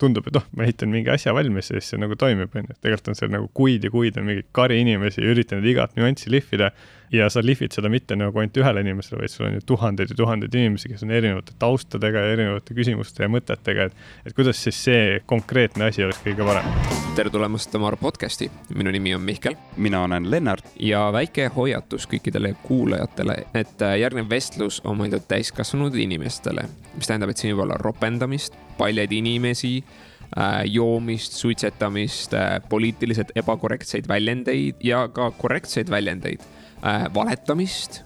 tundub, et oh, ma ehitan mingi asja valmis ja siis see nagu toimib, on ju. tegelikult on seal nagu kuid ja kuid on mingi kari inimesi üritanud igat nüanssi lihvida ja sa lihvid seda mitte nagu ainult ühele inimesele, vaid sul on ju tuhandeid ja tuhandeid inimesi, kes on erinevate taustadega ja erinevate küsimuste ja mõtetega, et et kuidas siis see konkreetne asi oleks kõige parem. tere tulemast Tamar podcasti, minu nimi on Mihkel. mina olen Lennart. ja väike hoiatus kõikidele kuulajatele, et äh, järgnev vestlus on mõeldud täiskasvanud inimestele, mis tähendab, et siin võib olla ropendamist, paljaid inimesi äh, joomist, suitsetamist, äh, poliitiliselt ebakorrektseid väljendeid ja ka korrektseid väljendeid äh,, valetamist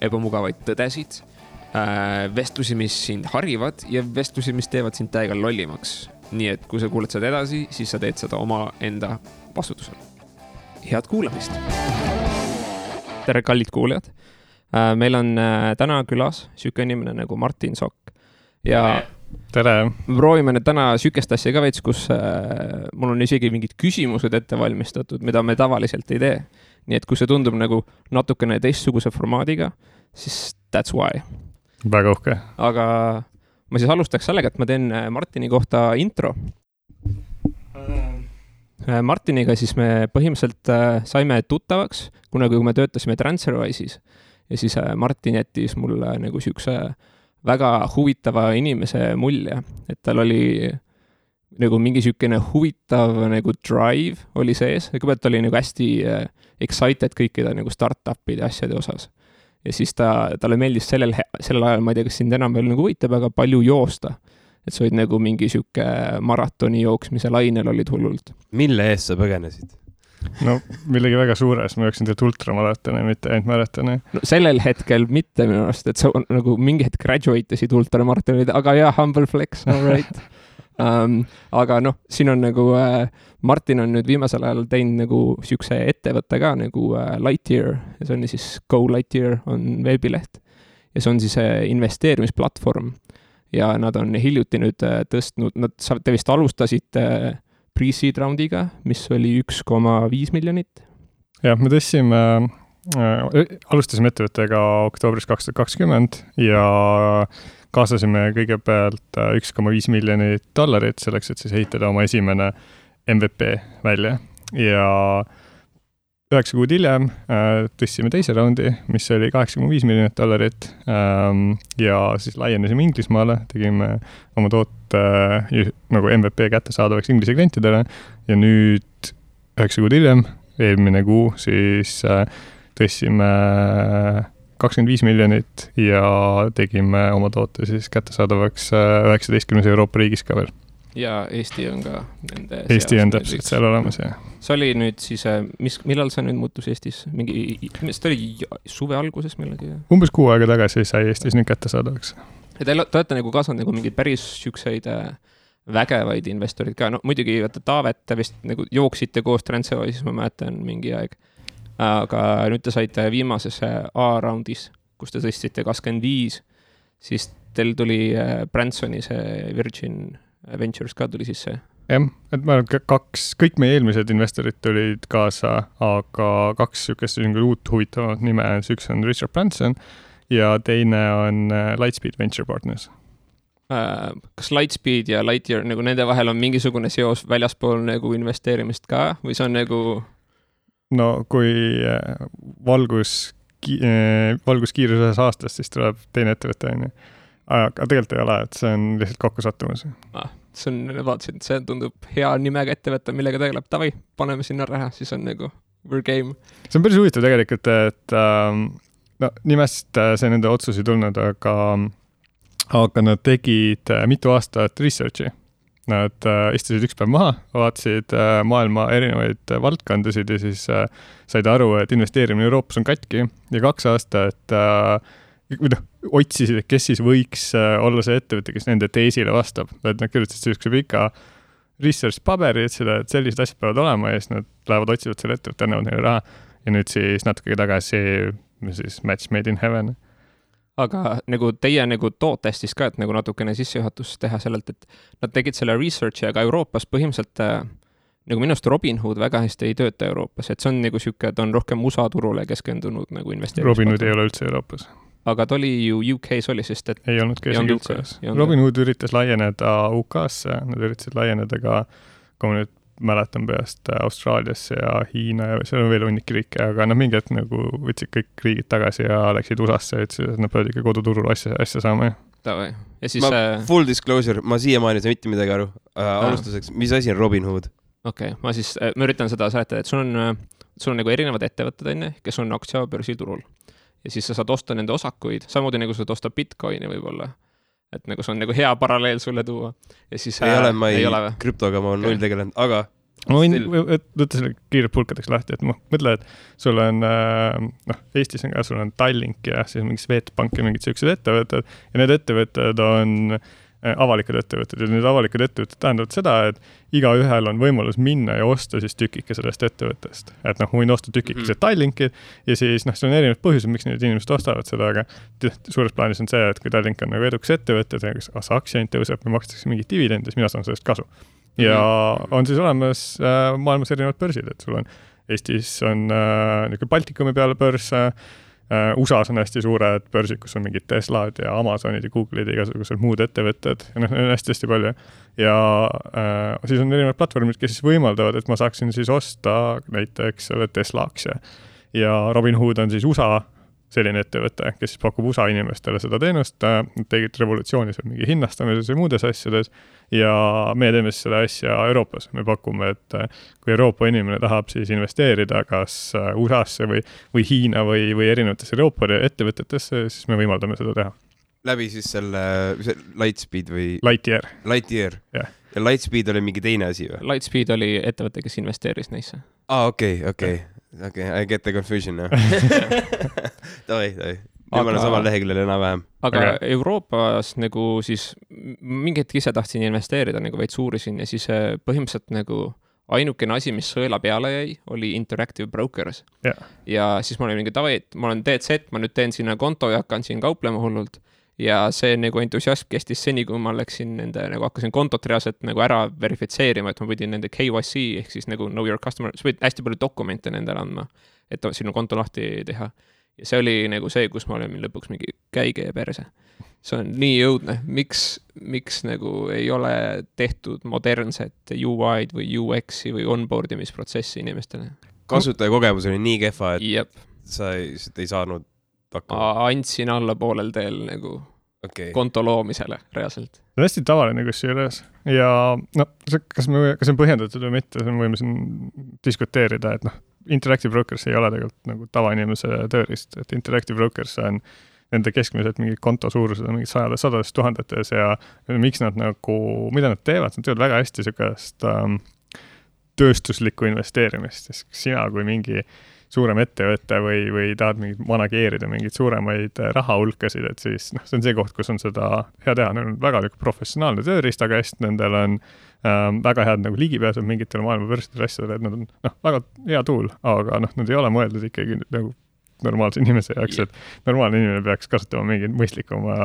ebamugavaid tõdesid vestlusi, mis sind harivad ja vestlusi, mis teevad sind täiega lollimaks. nii et kui sa kuulad seda edasi, siis sa teed seda omaenda vastutusel. head kuulamist. tere, kallid kuulajad meil on täna külas sihuke inimene nagu Martin Sokk ja tere! proovime nüüd täna sihukest asja ka veits, kus äh, mul on isegi mingid küsimused ette valmistatud, mida me tavaliselt ei tee nii et kui see tundub nagu natukene teistsuguse formaadiga, siis that's why. väga uhke. aga ma siis alustaks sellega, et ma teen äh, Martini kohta intro. Äh, Martiniga siis me põhimõtteliselt äh, saime tuttavaks, kunagi, kui me töötasime Transferwise'is ja siis Martin jättis mulle nagu siukse väga huvitava inimese mulje, et tal oli nagu mingi niisugune huvitav nagu drive oli sees, kõigepealt oli nagu hästi äh, excited kõikide nagu startup'ide asjade osas. ja siis ta, talle meeldis sellel, sellel ajal, ma ei tea, kas sind enam veel nagu huvitab, aga palju joosta. et sa olid nagu mingi sihuke maratoni jooksmise lainel olid hullult. mille eest sa põgenesid? No millegi väga suures, ma jooksin tegelikult ultramaratoni, mitte ainult maratoni. no sellel hetkel mitte minu arust, et sa nagu mingi hetk graduate isid ultramaratonid, aga jaa, humble flex, all right um,. aga noh, siin on nagu äh, Martin on nüüd viimasel ajal teinud nagu siukse ettevõtte ka nagu äh, Lightyear ja see on siis Go Lightyear on veebileht. ja see on siis äh, investeerimisplatvorm ja nad on hiljuti nüüd äh, tõstnud, nad, te vist alustasite äh, pre-seed roundiga, mis oli üks koma viis miljonit. jah, me tõstsime äh,, alustasime ettevõttega oktoobris kaks tuhat kakskümmend ja kaasasime kõigepealt äh, üks koma viis miljonit dollarit selleks, et siis ehitada oma esimene MVP välja ja üheksa kuud hiljem äh, tõstsime teise raundi, mis oli kaheksa koma viis miljonit dollarit ähm, ja siis laienesime Inglismaale, tegime oma toote äh, nagu MVP kättesaadavaks Inglise klientidele ja nüüd üheksa kuud hiljem, eelmine kuu, siis äh, tõstsime kakskümmend viis miljonit ja tegime oma toote siis kättesaadavaks üheksateistkümnes Euroopa riigis ka veel. Ja Eesti on ka nende Eesti on täpselt seal olemas, jah. see oli nüüd siis, äh, mis, millal see nüüd muutus Eestis, mingi, mis ta oli, suve alguses millalgi? umbes kuu aega tagasi sai Eestis nüüd kättesaadavaks. ja te, te olete nagu kaasanud nagu mingeid päris siukseid äh, vägevaid investoreid ka, no muidugi vaata Taavet te vist nagu jooksite koos Transferwise'is, ma mäletan mingi aeg aga nüüd te saite viimases A-raundis, kus te tõstsite kakskümmend viis, siis teil tuli äh, Bransoni see Virgin Ventures ka tuli sisse. jah, et ma arvan, et kaks, kõik meie eelmised investorid tulid kaasa, aga kaks niisugust uut huvitavat nime, üks on Richard Branson ja teine on äh, Lightspeed Venture Partners äh, kas Lightspeed ja Lightyear nagu nende vahel on mingisugune seos väljaspool nagu investeerimist ka või see on nagu no kui äh, valgus, valguskiirus ühes aastas, siis tuleb teine ettevõte, on ju. Aga tegelikult ei ole, et see on lihtsalt kokkusattumus ah,. see on, vaatasin, et see tundub hea nimega ettevõte, millega tegeleb, davai, paneme sinna raha, siis on nagu we're game. see on päris huvitav tegelikult, et ähm, no nimest äh, see nende otsus ei tulnud, aga, aga nad tegid mitu aastat research'i Nad äh, istusid üks päev maha, vaatasid äh, maailma erinevaid valdkondasid ja siis äh, said aru, et investeerimine Euroopas on katki ja kaks aastat või noh, otsisid, et kes siis võiks olla see ettevõte, kes nende teesile vastab, et nad kirjutasid niisuguse pika research paberi, ütlesid, et sellised asjad peavad olema ja siis nad lähevad, otsivad selle ettevõtte, annavad neile raha. ja nüüd siis natuke tagasi, siis match made in heaven aga nagu teie nagu tootest siis ka, et nagu natukene sissejuhatust teha sellelt, et nad tegid selle research'i, aga Euroopas põhimõtteliselt äh, nagu minu arust Robinhood väga hästi ei tööta Euroopas, et see on nagu sihuke, ta on rohkem USA turule keskendunud nagu investeerimis. Robinhood ei ole üldse Euroopas. Aga ta oli ju UK-s oli, sest et ei olnud ka isegi UK-s. Robin Hood üritas laieneda UK-sse, nad üritasid laieneda ka, kui ma nüüd mäletan peast, Austraaliasse ja Hiina ja seal on veel hunnik riike, aga noh, mingi hetk nagu võtsid kõik riigid tagasi ja läksid USA-sse ja ütlesid, et nad peavad ikka koduturul asja, asja saama ju. davai, ja siis ma äh,, full disclosure, ma siiamaani ei saa mitte midagi aru uh,. alustuseks, mis asi on Robin Hood? okei okay,, ma siis, ma üritan seda seletada, et sul on, sul on nagu erinevad ettevõtted, on ju, kes on aktsiabörsiturul. Ja siis sa saad osta nende osakuid, samamoodi nagu sa saad osta Bitcoini võib-olla. et nagu see on nagu hea paralleel sulle tuua. ja siis ei ole, ma ei, ei krüptoga ma olen null tegelenud, aga ma võin võtta selle kiirelt pulkadeks lahti, et noh, mõtle, et sul on äh, noh, Eestis on ka, sul on Tallink ja siis on mingi Swedbank ja mingid siuksed ettevõtted ja need ettevõtted on äh, avalikud ettevõtted ja need avalikud ettevõtted tähendavad seda, et igaühel on võimalus minna ja osta siis tükike sellest ettevõttest. et noh, ma võin osta tükikese mm -hmm. Tallinki ja siis noh, seal on erinevad põhjused, miks need inimesed ostavad seda, aga suures plaanis on see, et kui Tallink on nagu edukas ettevõte, kas kas aktsia hind tõuseb või makstakse mingit dividendi, siis mina saan sellest kasu ja on siis olemas äh, maailmas erinevad börsid, et sul on Eestis on äh, niisugune Baltikumi peale börs äh,, USA-s on hästi suured börsid, kus on mingid Teslad ja Amazonid ja Google'id ja igasugused muud ettevõtted ja noh, neid on hästi-hästi palju. ja äh, siis on erinevad platvormid, kes siis võimaldavad, et ma saaksin siis osta näiteks selle Tesla aktsia. ja Robinhood on siis USA selline ettevõte, kes siis pakub USA inimestele seda teenust, tegid revolutsiooni seal mingi hinnastamises ja muudes asjades ja me teeme siis seda asja Euroopas, me pakume, et äh, kui Euroopa inimene tahab siis investeerida kas äh, USA-sse või, või Hiina või, või erinevatesse Euroopa ettevõtetesse, siis me võimaldame seda teha. läbi siis selle, see Lightspeed või Lightyear, Lightyear Jah. ja Lightspeed oli mingi teine asi või? Lightspeed oli ettevõte, kes investeeris neisse. aa, okei, okei, okei, I get the confusion now. Davai, davai. nüüd ma olen samal leheküljel enam-vähem. aga okay. Euroopas nagu siis mingi hetk ise tahtsin investeerida nagu veits uurisin ja siis äh, põhimõtteliselt nagu ainukene asi, mis sõela peale jäi, oli Interactive Brokers Jah. ja siis ma olin mingi davai, et ma olen DZ, ma nüüd teen sinna konto ja hakkan siin kauplema hullult. Ja see nagu entusiasm kestis seni, kui ma läksin nende nagu hakkasin kontot reaalselt nagu ära verifitseerima, et ma pidin nende KYC ehk siis nagu know your customer, sa pidid hästi palju dokumente nendele andma, et sinu konto lahti teha ja see oli nagu see, kus ma olin lõpuks mingi käige ja perse. see on nii õudne, miks, miks nagu ei ole tehtud modernset UI-d või UX-i või onboard imisprotsessi inimestele. kasutajakogemus oli nii kehva, et jep, sa ei, ei saanud hakkama. ma andsin alla poolel teel nagu okei, konto loomisele reaalselt. see on hästi tavaline kusjuures ja noh, see, kas me, kas see on põhjendatud või mitte, seda me võime siin diskuteerida, et noh, Interactive Brokers ei ole tegelikult nagu tavainimese tööriist, et Interactive Brokers on nende keskmiselt mingid konto suurused on mingid sajades, sadades tuhandetes ja miks nad nagu, mida nad teevad, nad teevad väga hästi niisugust ähm, tööstuslikku investeerimist, siis sina kui mingi suurem ettevõte või, või tahad mingit manageerida mingeid suuremaid äh, rahahulkasid, et siis noh, see on see koht, kus on seda hea teha, neil on väga niisugune professionaalne tööriistakast, nendel on ähm, väga head nagu ligipääsud mingitele maailma börsidele asjadele, et nad on noh, väga hea tool, aga noh, nad ei ole mõeldud ikkagi nagu normaalse inimese jaoks, et normaalne inimene peaks kasutama mingeid mõistlikuma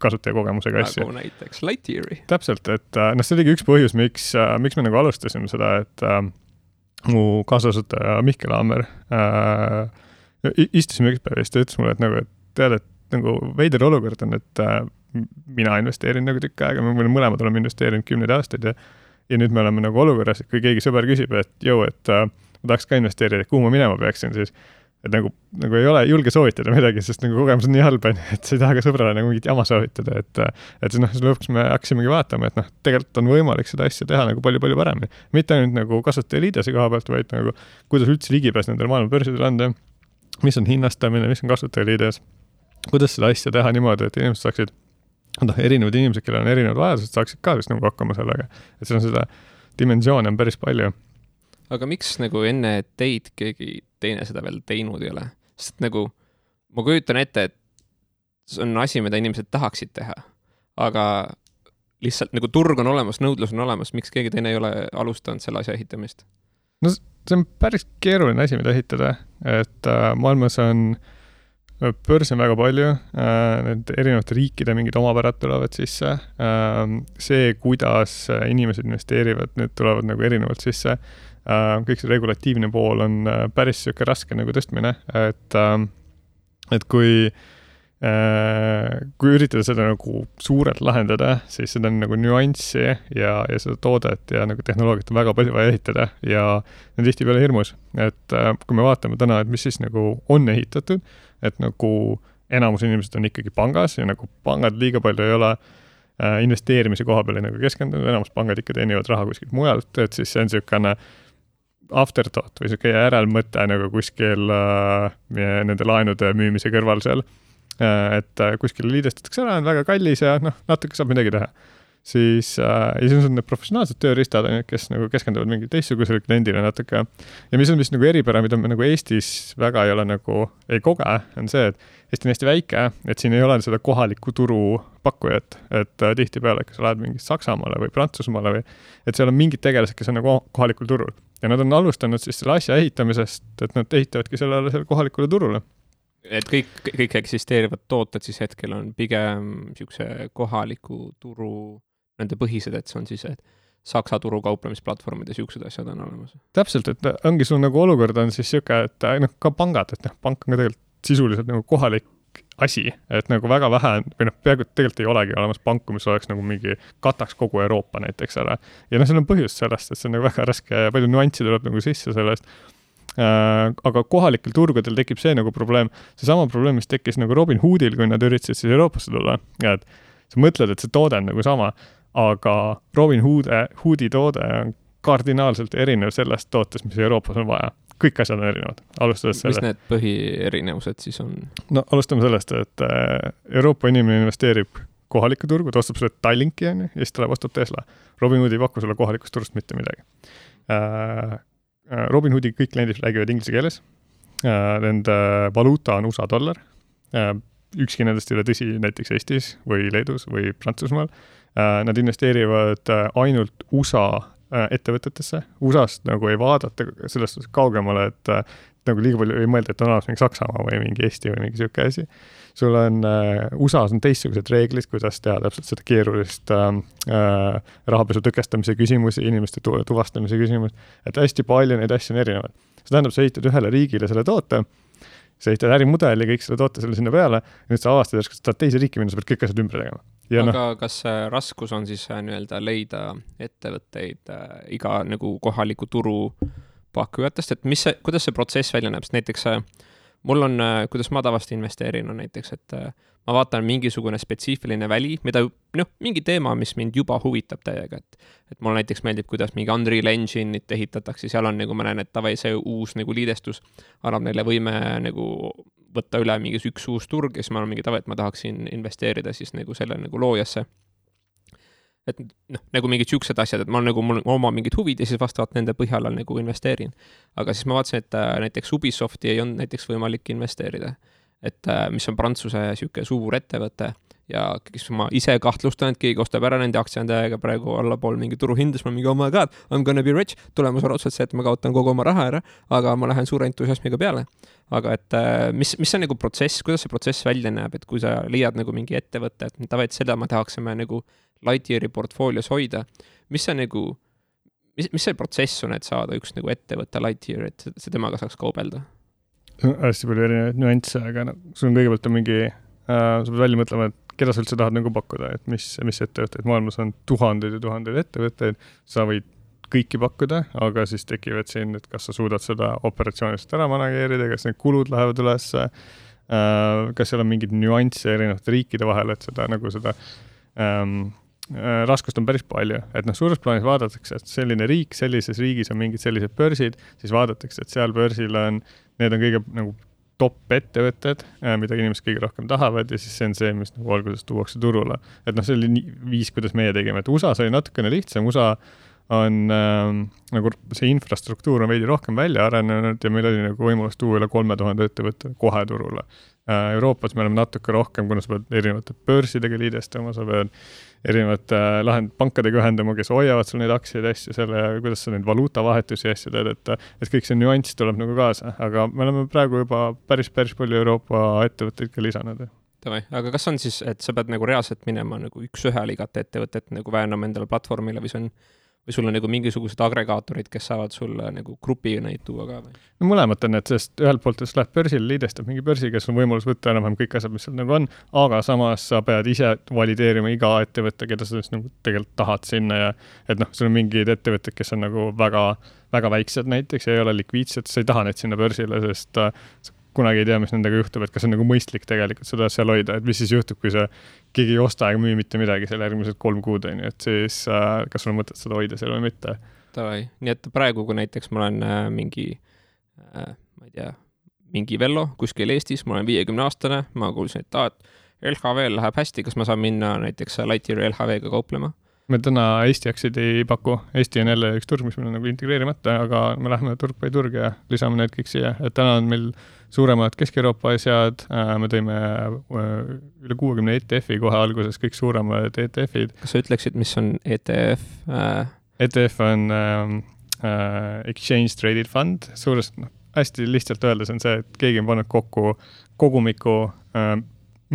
kasutajakogemusega asju nagu näiteks Lightyeari. täpselt, et äh, noh, see oligi üks põhjus, miks, miks me nagu alustasime seda, et äh, mu kaasasutaja Mihkel Hammer äh,, istusime üks päev ja siis ta ütles mulle, et nagu, et tead, et nagu veider olukord on, et äh, mina investeerin nagu tükk aega, me mõlemad oleme investeerinud kümneid aastaid ja ja nüüd me oleme nagu olukorras, et kui keegi sõber küsib, et jõu, et äh, ma tahaks ka investeerida, kuhu ma minema peaksin, siis et nagu, nagu ei ole julge soovitada midagi, sest nagu kogemus on nii halb, onju, et sa ei taha ka sõbrale nagu mingit jama soovitada, et et siis noh, lõpuks me hakkasimegi vaatama, et noh, tegelikult on võimalik seda asja teha nagu palju-palju paremini. mitte ainult nagu kasutajaliidese koha pealt, vaid nagu kuidas üldse ligipääs nendele maailma börsidele anda, mis on hinnastamine, mis on kasutajaliides, kuidas seda asja teha niimoodi, et inimesed saaksid, noh, erinevad inimesed, kellel on erinevad vajadused, saaksid ka vist nagu hakkama sellega. et seal on seda dimensioone on päris palju. aga miks nagu enne teid keegi teine seda veel teinud ei ole? sest nagu ma kujutan ette, et see on asi, mida inimesed tahaksid teha, aga lihtsalt nagu turg on olemas, nõudlus on olemas, miks keegi teine ei ole alustanud selle asja ehitamist? see on päris keeruline asi, mida ehitada, et äh, maailmas on, börse on väga palju äh,, need erinevate riikide mingid omapärad tulevad sisse äh,. see, kuidas inimesed investeerivad, need tulevad nagu erinevalt sisse äh,. Kõik see regulatiivne pool on äh, päris sihuke raske nagu tõstmine, et äh,, et kui Äh, kui üritada seda nagu suurelt lahendada, siis seda on nagu nüanssi ja, ja seda toodet ja nagu tehnoloogiat on väga palju vaja ehitada ja on tihtipeale hirmus. et äh, kui me vaatame täna, et mis siis nagu on ehitatud, et nagu enamus inimesed on ikkagi pangas ja nagu pangad liiga palju ei ole äh, investeerimise koha peale nagu keskendunud, enamus pangad ikka teenivad raha kuskilt mujalt, et siis see on niisugune afterthought või niisugune järelmõte nagu kuskil äh, nende laenude müümise kõrval seal Äh, et äh, kuskile liidestatakse ära, on väga kallis ja noh, natuke saab midagi teha. siis äh,, ja siis on need professionaalsed tööriistad, on ju, kes nagu keskenduvad mingile teistsugusele kliendile natuke. ja mis on vist nagu eripära, mida me nagu Eestis väga ei ole nagu, ei koge, on see, et Eesti on hästi väike, et siin ei ole seda kohaliku turu pakkujat, et äh, tihtipeale, kui sa lähed mingi Saksamaale või Prantsusmaale või, et seal on mingid tegelased, kes on nagu kohalikul turul ja nad on alustanud siis selle asja ehitamisest, et nad ehitavadki sellele, sellele kohalikule turule et kõik, kõik eksisteerivad tooted siis hetkel on pigem niisuguse kohaliku turu nende põhised, et see on siis, et Saksa turu kauplemisplatvormid ja siuksed asjad on olemas. täpselt, et ongi sul nagu olukord on siis sihuke, et noh, ka pangad, et noh, pank on ka tegelikult sisuliselt nagu kohalik asi, et nagu väga vähe või noh, peaaegu tegelikult ei olegi olemas panku, mis oleks nagu mingi, kataks kogu Euroopa näiteks ära. ja noh, seal on põhjust sellest, et see on nagu väga raske ja palju nüansse tuleb nagu sisse sellest Äh, aga kohalikel turgudel tekib see nagu probleem, seesama probleem, mis tekkis nagu Robin Hoodil, kui nad üritasid siis Euroopasse tulla, et sa mõtled, et see toode on nagu sama, aga Robin Hood, Hoodi toode on kardinaalselt erinev sellest tootest, mis Euroopas on vaja. Kõik asjad on erinevad, alustades sellest. mis need põhierinevused siis on? no alustame sellest, et äh, Euroopa inimene investeerib kohalikku turgu, ta ostab sulle Tallinki, on ju, ja siis ta läheb ostab Tesla. Robin Hood ei paku sulle kohalikust turust mitte midagi äh, Äh, Robinhoodi kõik kliendid räägivad inglise keeles. Nende valuuta on USA dollar. Ükski nendest ei ole tõsi näiteks Eestis või Leedus või Prantsusmaal. Nad investeerivad ainult USA ettevõtetesse, USA-st nagu ei vaadata selles suhtes kaugemale, et nagu liiga palju ei mõelda, et on olemas mingi Saksamaa või mingi Eesti või mingi niisugune asi. sul on äh,, USA-s on teistsugused reeglid, kuidas teha täpselt seda keerulist äh, rahapesu tõkestamise küsimusi, inimeste tu tuvastamise küsimust, et hästi palju neid asju on erinevaid. see tähendab, sa ehitad ühele riigile selle toote, sa ehitad ärimudeli, kõik selle toote selle sinna peale, nüüd sa avastad järsku, et sa tahad teise riiki minna, sa pead kõik asjad ümber tegema. Ja aga no, kas raskus on siis äh, nii-öelda leida ettevõtteid äh, iga nagu kohaliku turu äh, pakkujatest, et mis see, kuidas see protsess välja näeb, sest näiteks äh, mul on, äh, kuidas ma tavaliselt investeerin, on näiteks, et äh, ma vaatan mingisugune spetsiifiline väli, mida noh, mingi teema, mis mind juba huvitab täiega, et et mulle näiteks meeldib, kuidas mingi Unreal Engine'it ehitatakse, seal on nagu ma näen, et davai, see uus nagu liidestus annab neile võime nagu võtta üle mingi üks uus turg ja siis ma olen mingi davai, et ma tahaksin investeerida siis nagu selle nagu loojasse et noh, nagu mingid siuksed asjad, et ma nagu, mul on oma mingid huvid ja siis vastavalt nende põhjal nagu investeerin. aga siis ma vaatasin, et äh, näiteks Ubisofti ei olnud näiteks võimalik investeerida. et äh, mis on Prantsuse niisugune suur ettevõte ja kes ma ise kahtlustan, et keegi ostab ära nende aktsia on täiega praegu allapool mingi turuhind, siis ma mingi oh my god, I m gonna be rich. tulemus on otseselt see, et ma kaotan kogu oma raha ära, aga ma lähen suure entusiasmiga peale. aga et äh, mis, mis see nagu protsess, kuidas see protsess välja näeb, et kui sa leiad nagu mingi ettevõtte, et davai, et seda me tahaksime nagu Lightyeari portfoolios hoida, mis see nagu, mis, mis see protsess on, et saada üks nagu ettevõte Lightyear, et see temaga saaks kaubelda? hästi palju erinevaid nüansse, aga noh, sul on kõigepealt on mingi äh,, sa pead välja mõtlema, et keda sa üldse tahad nagu pakkuda, et mis, mis ettevõtteid, maailmas on tuhandeid ja tuhandeid ettevõtteid, sa võid kõiki pakkuda, aga siis tekivad siin, et kas sa suudad seda operatsiooniliselt ära manageerida, kas need kulud lähevad ülesse äh,, kas seal on mingeid nüansse erinevate riikide vahel, et seda nagu seda ähm, Äh, raskust on päris palju, et noh, suures plaanis vaadatakse, et selline riik, sellises riigis on mingid sellised börsid, siis vaadatakse, et seal börsil on, need on kõige nagu top ettevõtted, äh, mida inimesed kõige rohkem tahavad ja siis see on see, mis nagu alguses tuuakse turule. et noh, see oli nii, viis, kuidas meie tegime, et USA-s oli natukene lihtsam, USA on ähm, nagu see infrastruktuur on veidi rohkem välja arenenud ja meil oli nagu võimalus tuua üle kolme tuhande ettevõtte kohe turule äh,. Euroopas me oleme natuke rohkem, kuna sa pead erinevate börsidega liidestama, sa pead erinevate äh, lahend-, pankadega ühendama, kes hoiavad sul neid aktsiaid asju selle, kuidas sa neid valuutavahetusi ja asju teed, et et kõik see nüanss tuleb nagu kaasa, aga me oleme praegu juba päris, päris palju Euroopa ettevõtteid ka lisanud. Davai, aga kas on siis, et sa pead nagu reaalselt minema nagu üks-ühele igat ettevõtet nagu väänama endale platvormile või see on või sul on nagu mingisugused agregaatorid, kes saavad sulle nagu grupi neid tuua ka või? no mõlemat on, et sest ühelt poolt, kes läheb börsile, liidestab mingi börsiga, sul on võimalus võtta enam-vähem kõik asjad, mis seal nagu on, aga samas sa pead ise valideerima iga ettevõtte, keda sa siis nagu tegelikult tahad sinna ja et noh, sul on mingid ettevõtted, kes on nagu väga, väga väiksed näiteks ja ei ole likviidsed, sa ei taha neid sinna börsile, sest äh, kunagi ei tea, mis nendega juhtub, et kas on nagu mõistlik tegelikult seda seal hoida, et mis siis juhtub, kui sa, keegi ei osta ega müü mitte midagi seal järgmised kolm kuud, on ju, et siis äh, kas sul on mõtet seda hoida seal või mitte. Davai, nii et praegu, kui näiteks ma olen äh, mingi äh,, ma ei tea, mingi Vello kuskil Eestis, ma olen viiekümne aastane, ma kuulsin, et aa, et LHV-l läheb hästi, kas ma saan minna näiteks Lightyeari LHV-ga kauplema? Me täna Eesti aktsiaid ei paku, Eesti on jälle üks turg, mis meil on nagu integreerimata, aga me läheme turg by turg ja lisame need kõik siia, et täna on meil suuremad Kesk-Euroopa asjad, äh, me tõime äh, üle kuuekümne ETF-i kohe alguses, kõik suuremad ETF-id. kas sa ütleksid, mis on ETF äh...? ETF on äh, Exchange Traded Fund, suuresti, noh, hästi lihtsalt öeldes on see, et keegi on pannud kokku kogumiku äh,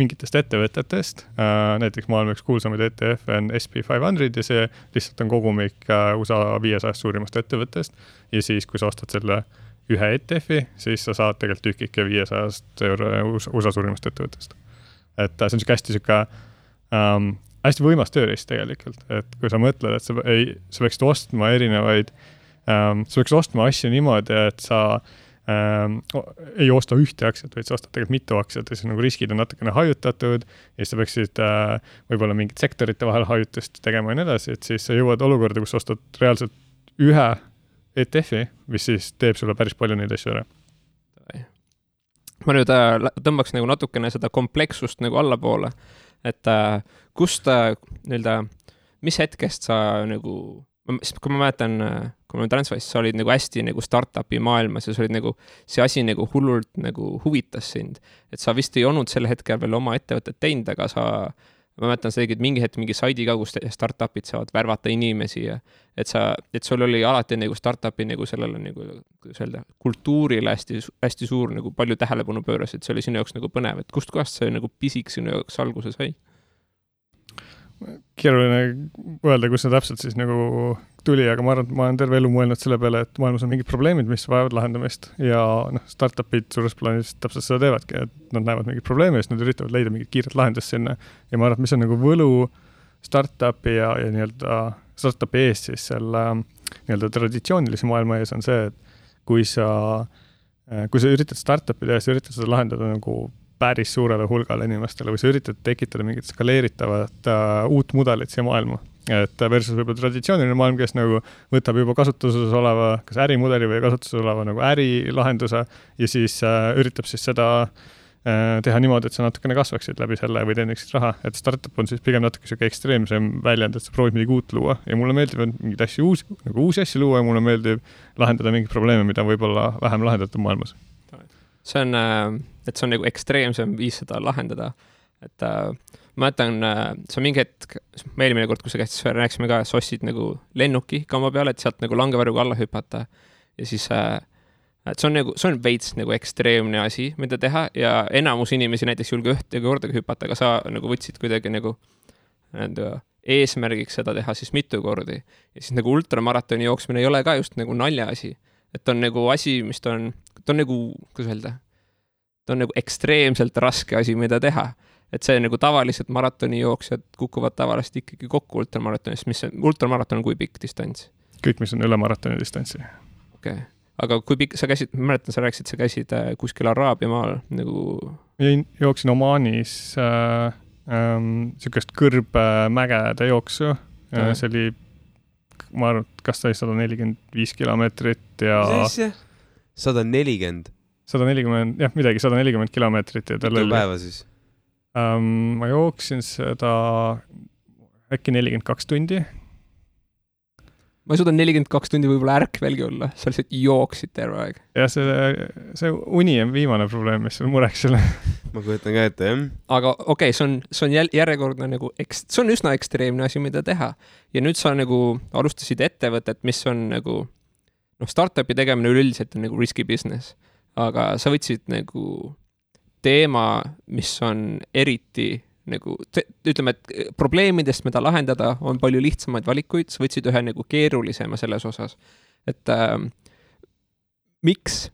mingitest ettevõtetest äh,, näiteks maailma üks kuulsamaid ETF on SB five hundred ja see lihtsalt on kogumik äh, USA viiesajast suurimast ettevõttest ja siis, kui sa ostad selle ühe ETF-i, siis sa saad tegelikult tükike viiesajast USA suurimast ettevõttest. et äh, see on sihuke hästi sihuke ähm, hästi võimas tööriist tegelikult, et kui sa mõtled, et sa ei, sa peaksid ostma erinevaid ähm,, sa peaksid ostma asju niimoodi, et sa äh, ähm, ei osta ühte aktsiat, vaid sa ostad tegelikult mitu aktsiat ja siis nagu riskid on natukene hajutatud ja siis sa peaksid äh, võib-olla mingit sektorite vahel hajutust tegema ja nii edasi, et siis sa jõuad olukorda, kus ostad reaalselt ühe ETF-i, mis siis teeb sulle päris palju neid asju ära. ma nüüd äh, tõmbaks nagu natukene seda komplekssust nagu allapoole, et äh, kust äh, nii-öelda, mis hetkest sa nagu sest kui ma mäletan, kui ma olin Transferis, sa olid nagu hästi nagu startup'i maailmas ja sa olid nagu, see asi nagu hullult nagu huvitas sind. et sa vist ei olnud sel hetkel veel oma ettevõtet teinud, aga sa, ma mäletan, sa tegid mingi hetk mingi saidi ka, kus startup'id saavad värvata inimesi ja et sa, et sul oli alati nagu startup'i nagu sellele nagu, kuidas öelda, kultuurile hästi, hästi suur nagu palju tähelepanu pöörasid, see oli sinu jaoks nagu põnev, et kustkohast see nagu pisik sinu jaoks alguse sai? Keeruline öelda, kus see täpselt siis nagu tuli, aga ma arvan, et ma olen terve elu mõelnud selle peale, et maailmas on mingid probleemid, mis vajavad lahendamist ja noh, startup'id suures plaanis täpselt seda teevadki, et nad näevad mingeid probleeme ja siis nad üritavad leida mingit kiiret lahendust sinna. ja ma arvan, et mis on nagu võlu startup'i ja, ja nii-öelda startup'i ees siis selle nii-öelda traditsioonilise maailma ees on see, et kui sa, kui sa üritad startup'i teha, sa üritad seda lahendada nagu päris suurele hulgale inimestele või sa üritad tekitada mingit skaleeritavat uh, uut mudelit siia maailma. et versus võib-olla traditsiooniline maailm, kes nagu võtab juba kasutuses oleva kas ärimudeli või kasutuses oleva nagu ärilahenduse ja siis uh, üritab siis seda uh, teha niimoodi, et sa natukene kasvaksid läbi selle või teeniksid raha, et startup on siis pigem natuke sihuke ekstreemsem väljend, et sa proovid midagi uut luua. Ja mulle meeldib mingeid asju uusi, nagu uusi asju luua ja mulle meeldib lahendada mingeid probleeme, mida võib-olla vähem lahendatud maailmas see on, äh, et see on nagu ekstreemsem viis seda lahendada. et äh, ma mäletan äh,, see on mingi hetk, eelmine kord, kui sa käisid, siis rääkisime ka, sa ostsid nagu lennuki kamba peale, et sealt nagu langevarjuga alla hüpata. ja siis et see on nagu, see on veits nagu ekstreemne asi, mida teha ja enamus inimesi näiteks ei julge ühtegi kordagi hüpata, aga sa nagu võtsid kuidagi nagu nii-öelda eesmärgiks seda teha siis mitu kordi. ja siis nagu ultramaratoni jooksmine ei ole ka just nagu naljaasi. et on nagu asi, mis ta on ta on nagu, kuidas öelda, ta on nagu ekstreemselt raske asi, mida teha. et see nagu tavalised maratonijooksjad kukuvad tavaliselt ikkagi kokku ultramaratonis, mis on, ultramaraton on kui pikk distants? kõik, mis on üle maratoni distantsi. okei okay., aga kui pikk, sa käisid, ma mäletan, sa rääkisid, sa käisid äh, kuskil Araabia maal nagu. jooksin Omaanis äh, ähm, sihukest kõrbemägede jooksu äh,. see oli, ma arvan, kas ta oli sada nelikümmend viis kilomeetrit ja. Sada nelikümmend. sada nelikümmend, jah, midagi, sada nelikümmend kilomeetrit ja tal oli. mitu päeva siis um,? ma jooksin seda äkki nelikümmend kaks tundi. ma ei suuda nelikümmend kaks tundi võib-olla ärkvelgi olla, sa lihtsalt jooksid terve aeg. jah, see, see uni on viimane probleem, mis sul mureks ole ma kujutan ka ette, jah. aga okei okay,, see on, see on jäl-, järjekordne nagu eks-, see on üsna ekstreemne asi, mida teha. ja nüüd sa nagu alustasid ettevõtet, mis on nagu noh, startup'i tegemine üleüldiselt on nagu risky business, aga sa võtsid nagu teema, mis on eriti nagu ütleme, et probleemidest, mida lahendada, on palju lihtsamaid valikuid, sa võtsid ühe nagu keerulisema selles osas. et äh, miks?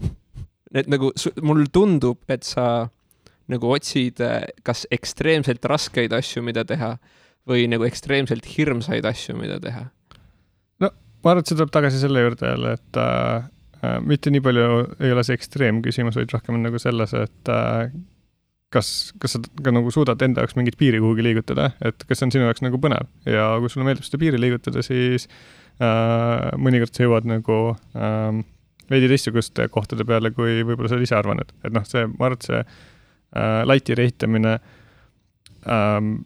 et nagu mul tundub, et sa nagu otsid äh, kas ekstreemselt raskeid asju, mida teha või nagu ekstreemselt hirmsaid asju, mida teha? Ma arvan, et see tuleb tagasi selle juurde jälle, et äh, äh, mitte nii palju ei ole see ekstreemküsimus, vaid rohkem on nagu selles, et äh, kas, kas sa ka nagu suudad enda jaoks mingit piiri kuhugi liigutada, et kas see on sinu jaoks nagu põnev. Ja kui sulle meeldib seda piiri liigutada, siis äh, mõnikord sa jõuad nagu äh, veidi teistsuguste kohtade peale, kui võib-olla sa ise arvanud, et noh, see, ma arvan, et see äh, Lightyeari ehitamine ähm,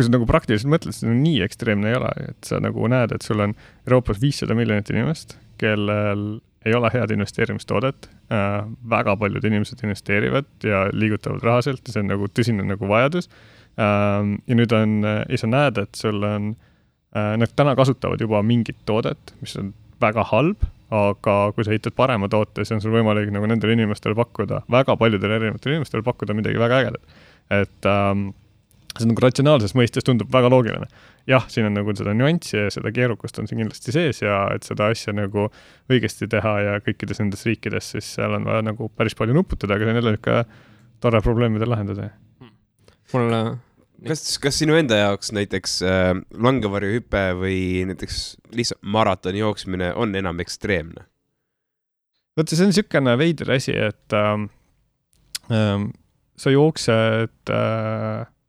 kui sa nagu praktiliselt mõtled, siis nii ekstreemne ei ole, et sa nagu näed, et sul on Euroopas viissada miljonit inimest, kellel ei ole head investeerimistoodet äh,. väga paljud inimesed investeerivad ja liigutavad raha sealt ja see on nagu tõsine nagu vajadus äh,. ja nüüd on, ja sa näed, et sul on äh,, nad täna kasutavad juba mingit toodet, mis on väga halb, aga kui sa ehitad parema toote, siis on sul võimalik nagu nendele inimestele pakkuda, väga paljudele erinevatele inimestele pakkuda midagi väga ägedat. et ähm, see nagu ratsionaalses mõistes tundub väga loogiline. jah, siin on nagu seda nüanssi ja seda keerukust on siin kindlasti sees ja et seda asja nagu õigesti teha ja kõikides nendes riikides, siis seal on vaja nagu päris palju nuputada, aga see on jälle niisugune tore probleem, mida lahendada. mul kas, kas sinu enda jaoks näiteks äh, langevarjuhüpe või näiteks lihtsalt maratoni jooksmine on enam ekstreemne? vaata, see on niisugune veider asi, et ähm, ähm, sa jooksed äh, Äh,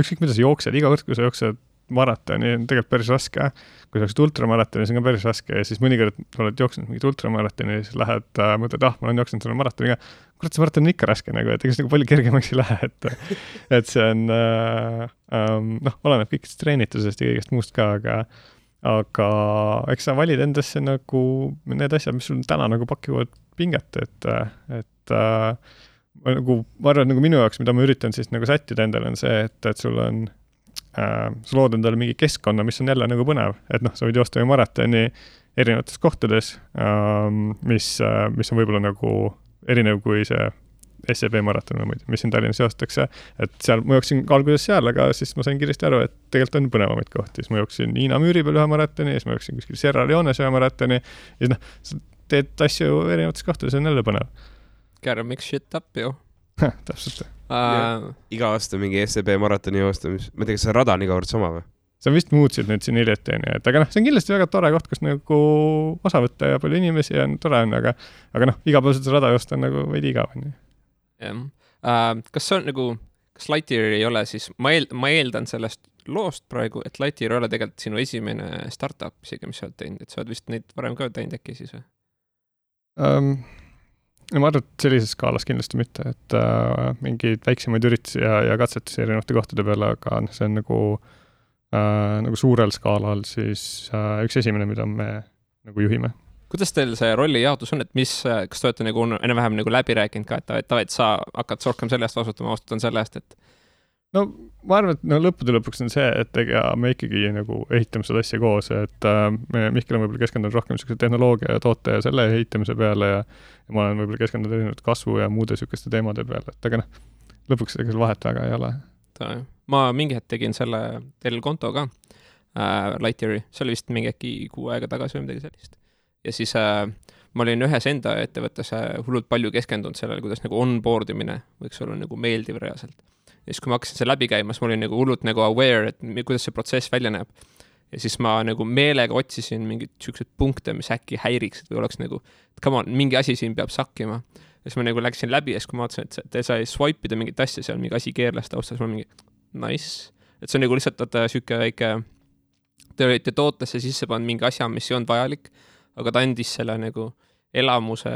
ükskõik, mida sa jooksed, iga kord, kui sa jooksed maratoni, on tegelikult päris raske. kui sa jooksid ultramaratoni, see on ka päris raske ja siis mõnikord oled jooksnud mingit ultramaratoni ja siis lähed äh,, mõtled, ah, ma olen jooksnud selle maratoni ka. kurat, see maraton on ikka raske nagu, et ega see nagu palju kergemaks ei lähe, et, et see on äh,, äh, noh, oleneb kõikidest treenitusest ja kõigest muust ka, aga aga eks sa valid endasse nagu need asjad, mis sul täna nagu pakivad pinget, et, et äh, ma nagu, ma arvan, et nagu minu jaoks, mida ma üritan siis nagu sättida endale, on see, et, et sul on äh,, sa lood endale mingi keskkonna, mis on jälle nagu põnev, et noh, sa võid joosta ju maratoni erinevates kohtades äh,, mis äh,, mis on võib-olla nagu erinev kui see SEB maraton või mis siin Tallinnas joostetakse, et seal ma jooksin alguses seal, aga siis ma sain kiiresti aru, et tegelikult on põnevamaid kohti, siis ma jooksin Hiina müüri peal ühe maratoni, siis ma jooksin kuskil Sierra Leones ühe maratoni. Ja noh, sa teed asju erinevates kohtades, on jälle põnev Gotta mix shit up ju täpselt uh.... iga aasta mingi SEB maratoni joosta, mis, ma ei tea, kas see rada on iga kord sama või? sa vist muutsid nüüd siin hiljuti, onju, et aga noh, see on kindlasti väga tore koht, kus nagu osa võtta ja palju inimesi on, tore on, aga, aga noh, igapäevaselt seda rada joosta on nagu veidi igav, onju. jah uh,, kas see on nagu, kas Lightyear ei ole siis, ma eel-, ma eeldan sellest loost praegu, et Lightyear ei ole tegelikult sinu esimene startup isegi, mis sa oled teinud, et sa oled vist neid varem ka teinud äkki siis või um,? No ma arvan, et sellises skaalas kindlasti mitte, et äh, mingeid väiksemaid üritusi ja, ja katsetusi erinevate kohtade peal, aga noh, see on nagu äh,, nagu suurel skaalal siis äh, üks esimene, mida me nagu juhime. kuidas teil see rollijaotus on, et mis, kas te olete nagu enam-vähem nagu läbi rääkinud ka, et davai, sa hakkad rohkem selle eest vastutama, vastutan selle eest, et no ma arvan, et no lõppude lõpuks on see, et ega me ikkagi nagu ehitame seda asja koos, et äh, me, Mihkel on võib-olla keskendunud rohkem niisuguse tehnoloogia ja toote ja selle ehitamise peale ja ja ma olen võib-olla keskendunud erinevate kasvu ja muude niisuguste teemade peale, et aga noh, lõpuks ega seal vahet väga ei ole. ma mingi hetk tegin selle teil konto ka äh,, Lightyeari, see oli vist mingi äkki kuu aega tagasi või midagi sellist. ja siis äh, ma olin ühes enda ettevõttes äh, hullult palju keskendunud sellele, kuidas nagu onboard imine võiks olla nagu meeldiv reaalselt ja siis, kui ma hakkasin selle läbi käima, siis ma olin nagu hullult nagu aware, et kuidas see protsess välja näeb. ja siis ma nagu meelega otsisin mingeid siukseid punkte, mis äkki häiriksid või oleks nagu, come on, mingi asi siin peab sakkima. ja siis ma nagu läksin läbi ja siis, kui ma vaatasin, et te sai swipe ida mingit asja seal, mingi asi keerles taustal, siis ma mingi nice. et see on nagu lihtsalt vaata sihuke väike, te olite tootesse sisse pannud mingi asja, mis ei olnud vajalik, aga ta andis selle nagu elamuse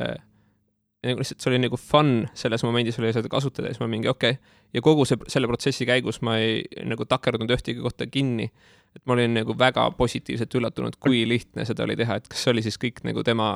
nagu lihtsalt see oli nagu fun selles momendis oli seda kasutada ja siis ma mingi okei okay. ja kogu see, selle protsessi käigus ma ei nagu takerdunud ühtegi kohta kinni. et ma olin nagu väga positiivselt üllatunud, kui lihtne seda oli teha, et kas see oli siis kõik nagu tema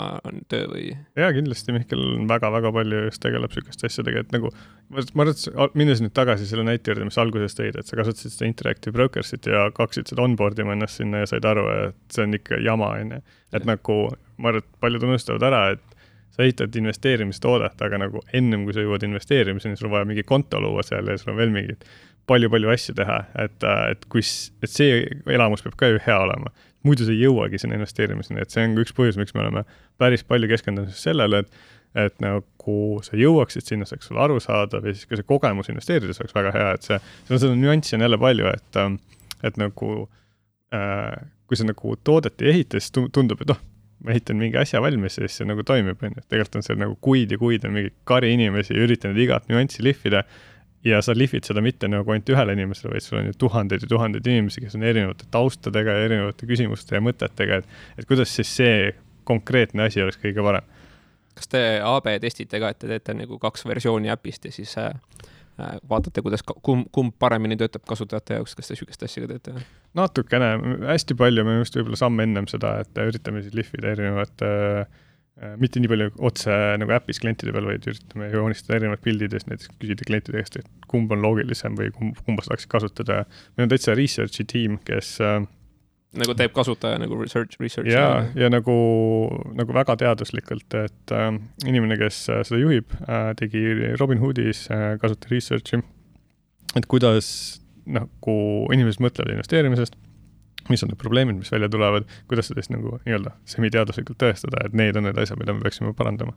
töö või? jaa, kindlasti Mihkel väga-väga palju just tegeleb sihukeste asjadega, et nagu ma arvan, et minnes nüüd tagasi selle näite juurde, mis alguses tõid, et sa kasutasid seda Interactive Brokers'it ja hakkasid seda onboard ima ennast sinna ja said aru, et see on ikka jama, onju. et nagu ma arvan, et paljud unustavad ära, et sa ehitad investeerimistoodet, aga nagu ennem kui sa jõuad investeerimiseni, sul on vaja mingi konto luua seal ja sul on veel mingid palju-palju asju teha, et, et kus, et see elamus peab ka ju hea olema. muidu sa ei jõuagi sinna investeerimiseni, et see on ka üks põhjus, miks me oleme päris palju keskendunud sellele, et et nagu sa jõuaksid sinna, see oleks sulle arusaadav ja siis ka see kogemus investeerides oleks väga hea, et see, seda, seda nüanssi on jälle palju, et, et nagu äh, kui sa nagu toodet ei ehita, siis tundub, et noh, ma ehitan mingi asja valmis ja siis see nagu toimib, on ju, tegelikult on see nagu kuid ja kuid on mingi kari inimesi üritanud igat nüanssi lihvida ja sa lihvid seda mitte nagu ainult ühele inimesele, vaid sul on ju tuhandeid ja tuhandeid inimesi, kes on erinevate taustadega ja erinevate küsimuste ja mõtetega, et, et kuidas siis see konkreetne asi oleks kõige parem. kas te AB testite ka, et te teete nagu kaks versiooni äpist ja siis äh vaatate, kuidas, kumb, kumb paremini töötab kasutajate jaoks, kas te niisugust asja ka teete? natukene, hästi palju me just võib-olla samme ennem seda, et üritame siis lihvida erinevate äh, Äh, mitte nii palju otse nagu äpis klientide peal, vaid üritame joonistada erinevad pildid ja siis näiteks küsida klientide käest, et kumb on loogilisem või kumb, kumba sa tahaksid kasutada. meil on täitsa research'i tiim, kes äh, nagu teeb kasutaja nagu research, research. ja, ja nagu, nagu väga teaduslikult, et äh, inimene, kes äh, seda juhib äh,, tegi Robinhoodis äh, kasutaja research'i, et kuidas nagu inimesed mõtlevad investeerimisest mis on need probleemid, mis välja tulevad, kuidas seda siis nagu nii-öelda semiteaduslikult tõestada, et need on need asjad, mida me peaksime parandama.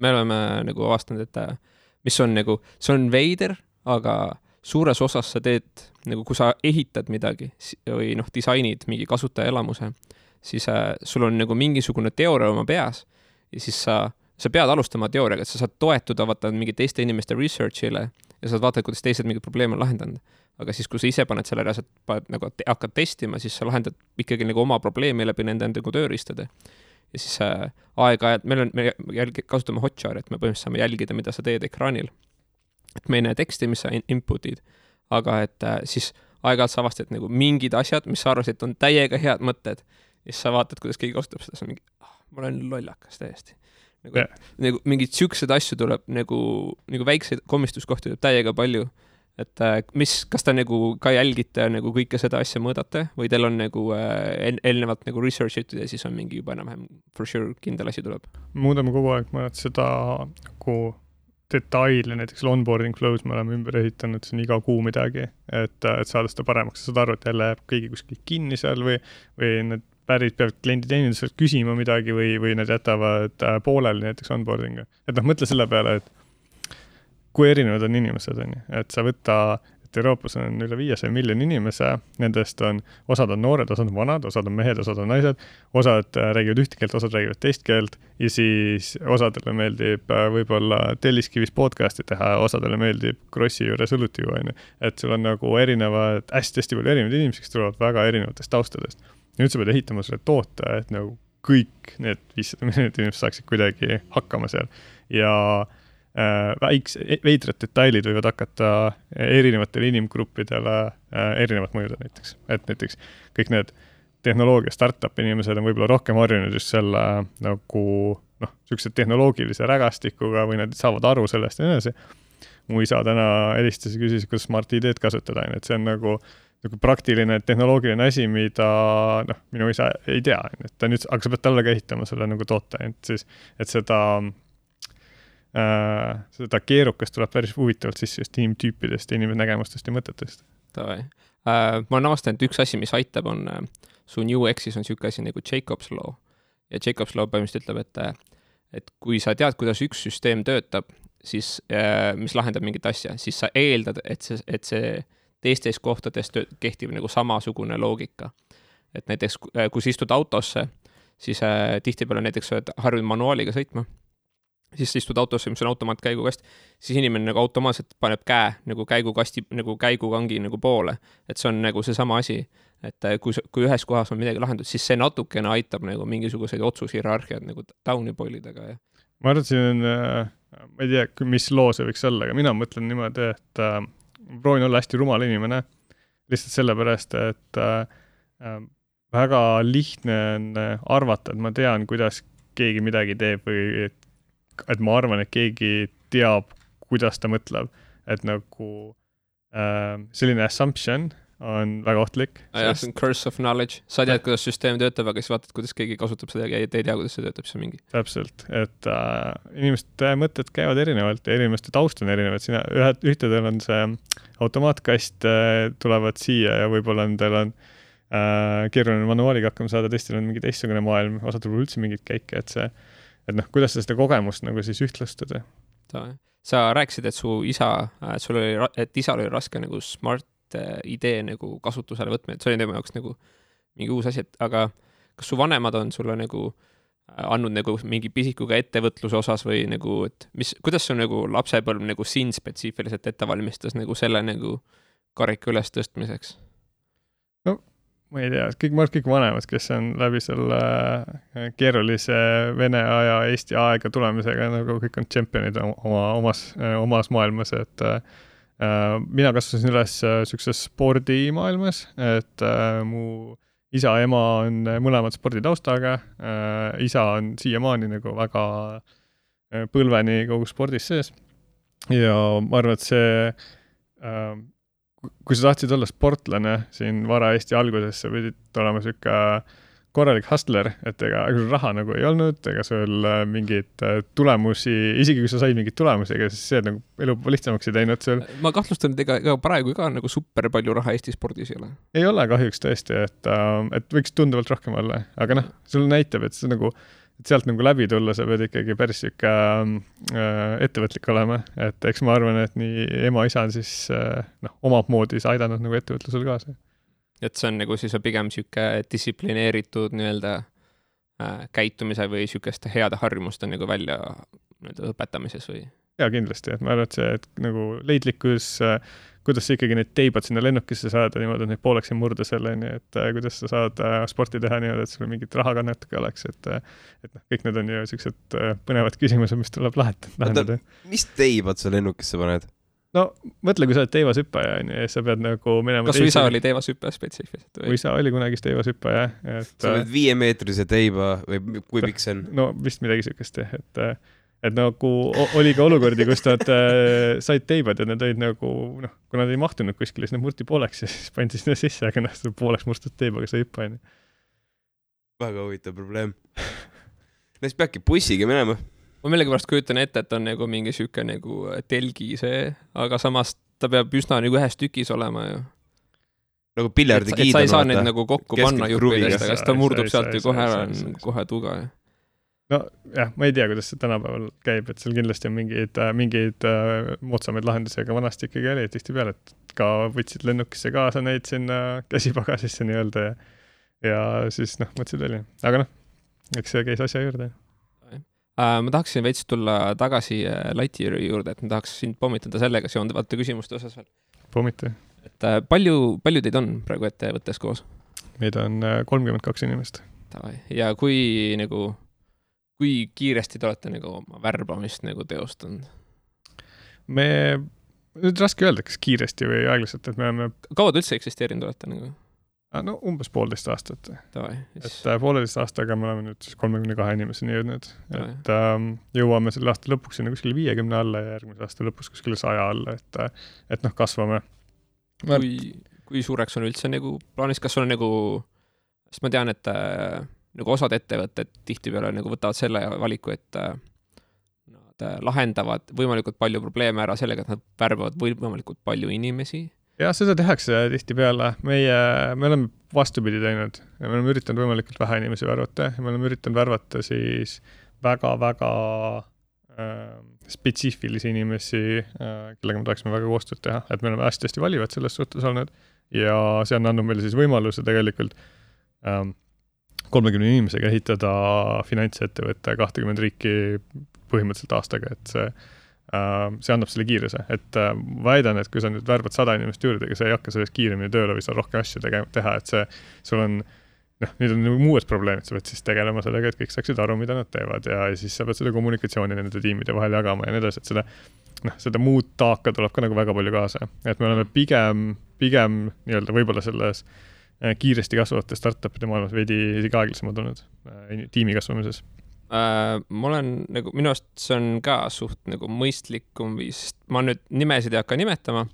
me oleme nagu avastanud, et äh, mis on nagu, see on veider, aga suures osas sa teed nagu, kui sa ehitad midagi või noh, disainid mingi kasutajaelamuse, siis äh, sul on nagu mingisugune teooria oma peas ja siis sa, sa pead alustama teooriaga, et sa saad toetuda vaata mingi teiste inimeste research'ile ja saad vaadata, kuidas teised mingeid probleeme on lahendanud aga siis, kui sa ise paned selle reaalselt, paned nagu te, hakkad testima, siis sa lahendad ikkagi nagu oma probleemi läbi nende nagu tööriistade. ja siis äh, aeg-ajalt, meil on, me jälgi-, kasutame Hotjari, et me põhimõtteliselt saame jälgida, mida sa teed ekraanil. Et me ei näe teksti, mis sa in input'id, aga et äh, siis aeg-ajalt sa avastad nagu mingid asjad, mis sa arvasid, on täiega head mõtted, ja siis sa vaatad, kuidas keegi kasutab seda, siis on mingi ah,, ma olen lollakas täiesti nagu yeah., nagu mingeid siukseid asju tuleb nagu, nagu väikseid komistuskohti tuleb täiega palju et äh, mis, kas te nagu ka jälgite nagu kõike seda asja mõõdate või teil on nagu äh, eelnevalt nagu research itud ja siis on mingi juba enam-vähem for sure kindel asi tuleb? muudame kogu aeg, et seda nagu detaile, näiteks onboarding flows me oleme ümber ehitanud, on iga kuu midagi, et, et saada seda paremaks, saad aru, et jälle jääb keegi kuskil kinni seal või, või need päris peavad klienditeeninduselt küsima midagi või, või nad jätavad äh, pooleli näiteks onboarding'u. et noh, mõtle selle peale, et kui erinevad on inimesed, on ju, et sa võta, et Euroopas on üle viiesaja miljoni inimese, nendest on, osad on noored, osad on vanad, osad on mehed, osad on naised, osad äh, räägivad ühte keelt, osad räägivad teist keelt ja siis osadele meeldib äh, võib-olla Telliskivis podcast'i teha, osadele meeldib Krossi juures õlut juua, on ju. et sul on nagu erinevad hästi,, hästi-hästi palju erinevaid inimesi, kes tulevad väga erinevatest taustadest. nüüd sa pead ehitama selle toote, et nagu kõik need viissada miljonit inimest saaksid kuidagi hakkama seal ja Äh, väikse, veidrad detailid võivad hakata erinevatele inimgruppidele äh, erinevat mõjuda näiteks, et näiteks kõik need tehnoloogia startup inimesed on võib-olla rohkem harjunud just selle nagu noh, niisuguse tehnoloogilise rägastikuga või nad saavad aru sellest ja nii edasi. mu isa täna helistas ja küsis, kuidas Smart ID-d kasutada, on ju, et see on nagu nagu praktiline tehnoloogiline asi, mida noh, minu isa ei tea, et ta nüüd, aga sa pead talle ka ehitama selle nagu toote, et siis, et seda äh, seda keerukast tuleb päris huvitavalt sisse just inimtüüpidest ja inimese nägemustest ja mõtetest. Davai äh,. ma olen avastanud, et üks asi, mis aitab, on äh, su New X-is on niisugune asi nagu Jacob's law. ja Jacob's law põhimõtteliselt ütleb, et, äh, et kui sa tead, kuidas üks süsteem töötab, siis äh,, mis lahendab mingit asja, siis sa eeldad, et see, et see teistes kohtades töö, kehtib nagu samasugune loogika. et näiteks, äh, kui sa istud autosse, siis äh, tihtipeale näiteks sa oled harjunud manuaaliga sõitma siis sa istud autosse, mis on automaatkäigukast, siis inimene nagu automaatselt paneb käe nagu käigukasti, nagu käigukangi nagu poole. et see on nagu seesama asi, et äh, kui, kui ühes kohas on midagi lahendatud, siis see natukene aitab nagu mingisuguseid otsushierarhiaid nagu down'i polida ka ja. ma arvan, et siin on, äh, ma ei tea, mis loo see võiks olla, aga mina mõtlen niimoodi, et äh, proovin olla hästi rumal inimene, lihtsalt sellepärast, et äh, äh väga lihtne on arvata, et ma tean, kuidas keegi midagi teeb või et et ma arvan, et keegi teab, kuidas ta mõtleb, et nagu äh, selline assumption on väga ohtlik. jah, see on curse of knowledge, sa tead, kuidas süsteem töötab, aga siis vaatad, kuidas keegi kasutab seda ja te ei tea, kuidas see töötab, siis on mingi. täpselt, et äh, inimeste mõtted käivad erinevalt ja inimeste taust on erinev, et sina, ühed, ühtedel on see automaatkast äh, tulevad siia ja võib-olla nendel on äh, keeruline manuaaliga hakkama saada, teistel on mingi teistsugune maailm, osadel pole üldse mingeid käike, et see, et noh, kuidas sa seda kogemust nagu siis ühtlustada. sa rääkisid, et su isa, sul oli, et isal oli raske nagu smart äh, idee nagu kasutusele võtma, et see oli tema jaoks nagu mingi uus asi, et aga kas su vanemad on sulle nagu äh, andnud nagu mingi pisikuga ettevõtluse osas või nagu, et mis, kuidas su nagu lapsepõlv nagu sind spetsiifiliselt ette valmistas nagu selle nagu karika ülestõstmiseks? Ma ei tea, kõik, ma arvan, kõik vanemad, kes on läbi selle äh, keerulise Vene aja Eesti aega tulemisega nagu kõik on tšempionid oma, oma, omas, omas maailmas, et äh, äh, mina kasvasin üles äh, siukses spordimaailmas, et äh, mu isa ema on mõlemad sporditaustaga äh,, isa on siiamaani nagu väga äh, põlveni kogu spordis sees. ja ma arvan, et see äh, kui sa tahtsid olla sportlane siin vara Eesti alguses, sa pidid olema sihuke korralik hustler, et ega ega sul raha nagu ei olnud, ega sul äh, mingeid äh, tulemusi, isegi kui sa said mingeid tulemusi, ega siis see nagu elu lihtsamaks ei teinud sul. ma kahtlustan, et ega, ega praegu ka nagu super palju raha Eesti spordis ei ole. ei ole kahjuks tõesti, et, et võiks tunduvalt rohkem olla, aga noh, sul näitab, et see nagu, et sealt nagu läbi tulla, sa pead ikkagi päris sihuke äh, ettevõtlik olema, et eks ma arvan, et nii ema-isa on siis äh, noh, omat moodi siis aidanud nagu ettevõtlusele kaasa. et see on nagu siis pigem sihuke distsiplineeritud nii-öelda äh, käitumise või sihukeste heade harjumuste nagu välja nii-öelda õpetamises või? jaa, kindlasti, et ma arvan, et see, et nagu leidlikkus äh,, kuidas sa ikkagi need teibad sinna lennukisse saada niimoodi, et neid pooleks ei murda selleni, et äh, kuidas sa saad äh, sporti teha niimoodi, et sul mingit rahakannet ka oleks, et äh, et noh, kõik need on ju siuksed põnevad küsimused, mis tuleb lahet-, lahendada. mis teibad sa lennukisse paned? no mõtle, kui sa oled teivashüppaja onju ja sa pead nagu minema kas su isa oli teevashüppe spetsiifiliselt mu või? isa oli kunagi teivashüppaja, et sa oled viiemeetrise teiba või kui pikk see on? no vist midagi siukest jah, et et nagu oli ka olukordi, kus nad äh, said teibad ja need olid nagu noh, kui nad ei mahtunud kuskile, siis need murti pooleks ja siis pandi sinna sisse, aga noh, pooleks murstud teibaga sa ei hüppa onju. väga huvitav probleem. no siis peadki bussiga minema. ma millegipärast kujutan ette, et on nagu mingi sihuke nagu telgi see, aga samas ta peab üsna nagu ühes tükis olema ju. nagu piljardikiid sa ei saa neid nagu kokku Keskelt panna juppidest, aga siis ta murdub sealt ju kohe saa. kohe tuga ju. nojah, ma ei tea, kuidas see tänapäeval käib, et seal kindlasti on mingeid, mingeid äh, moodsamaid lahendusi, aga vanasti ikkagi oli tihtipeale, et ka võtsid lennukisse kaasa neid sinna käsipagasisse nii-öelda ja ja siis noh, mõtlesid välja, aga noh, eks see käis asja juurde. Äh, ma tahaksin veits tulla tagasi äh, Lati juurde, et ma tahaks sind pommitada sellega seonduvate küsimuste osas veel. pommita. et äh, palju, palju teid on praegu ettevõttes koos? meid on äh, kolmkümmend kaks inimest. ja kui nagu, kui kiiresti te olete nagu oma värbamist nagu teostanud? me, nüüd raske öelda, kas kiiresti või aeglaselt, et me oleme kaua te üldse eksisteerinud olete nagu? no umbes poolteist aastat, et äh, pooleteist aastaga me oleme nüüd siis kolmekümne kahe inimeseni jõudnud, et ähm, jõuame selle aasta lõpuks sinna kuskile viiekümne alla ja järgmise aasta lõpus kuskile saja alla, et äh, et noh, kasvame. kui, kui suureks on üldse nagu plaanis, kas on nagu, sest ma tean, et äh, nagu osad ettevõtted tihtipeale nagu võtavad selle valiku, et äh, nad äh, lahendavad võimalikult palju probleeme ära sellega, et nad värbavad võimalikult palju inimesi. jah, seda tehakse tihtipeale, meie, me oleme vastupidi teinud. Me oleme üritanud võimalikult vähe inimesi värvata ja me oleme üritanud värvata siis väga-väga äh, spetsiifilisi inimesi kellega me tahaksime väga koostööd teha, et me oleme hästi-hästi valivad selles suhtes olnud. Ja see on andnud meile siis võimaluse tegelikult ähm, kolmekümne inimesega ehitada finantsettevõte kahtekümmend riiki põhimõtteliselt aastaga, et see äh, see annab selle kiiruse, et äh, väidan, et kui sa nüüd värbad sada inimest juurde, ega sa ei hakka sellest kiiremini tööle või sa rohkem asju tegema, teha, et see, sul on noh, nüüd on nagu uued probleemid, sa pead siis tegelema sellega, et kõik saaksid aru, mida nad teevad ja siis sa pead seda kommunikatsiooni nende tiimide vahel jagama ja nii edasi, et seda noh, seda muud taaka tuleb ka nagu väga palju kaasa, et me oleme pigem, pigem nii-öelda võib-olla selles äh, kiiresti kasvavate startup'ide maailmas veidi isegi aeglasemad olnud äh, tiimi kasvamises. Äh, ma olen nagu, minu arust see on ka suht nagu mõistlikum viis, ma nüüd nimesid ei hakka nimetama,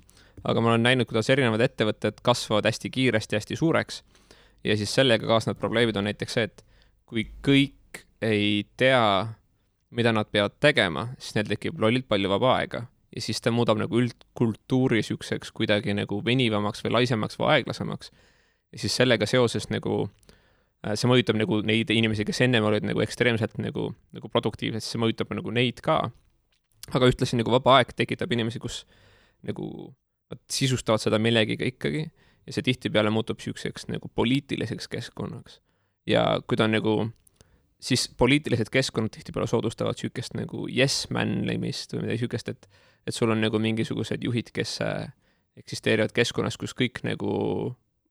aga ma olen näinud, kuidas erinevad ettevõtted kasvavad hästi kiiresti, hästi suureks. ja siis sellega kaasnevad probleemid on näiteks see, et kui kõik ei tea, mida nad peavad tegema, siis neil tekib lollilt palju vaba aega ja siis ta muudab nagu üldkultuuri niisuguseks kuidagi nagu venivamaks või laisemaks või aeglasemaks. Ja siis sellega seoses nagu äh, see mõjutab nagu neid inimesi, kes ennem olid nagu ekstreemselt nagu, nagu produktiivsed, siis see mõjutab nagu neid ka. aga ühtlasi nagu vaba aeg tekitab inimesi, kus nagu nad sisustavad seda millegiga ikkagi ja see tihtipeale muutub niisuguseks nagu poliitiliseks keskkonnaks. ja kui ta on nagu siis poliitilised keskkonnad tihtipeale soodustavad niisugust nagu yes man limist või midagi niisugust, et et sul on nagu mingisugused juhid, kes äh, eksisteerivad keskkonnas, kus kõik nagu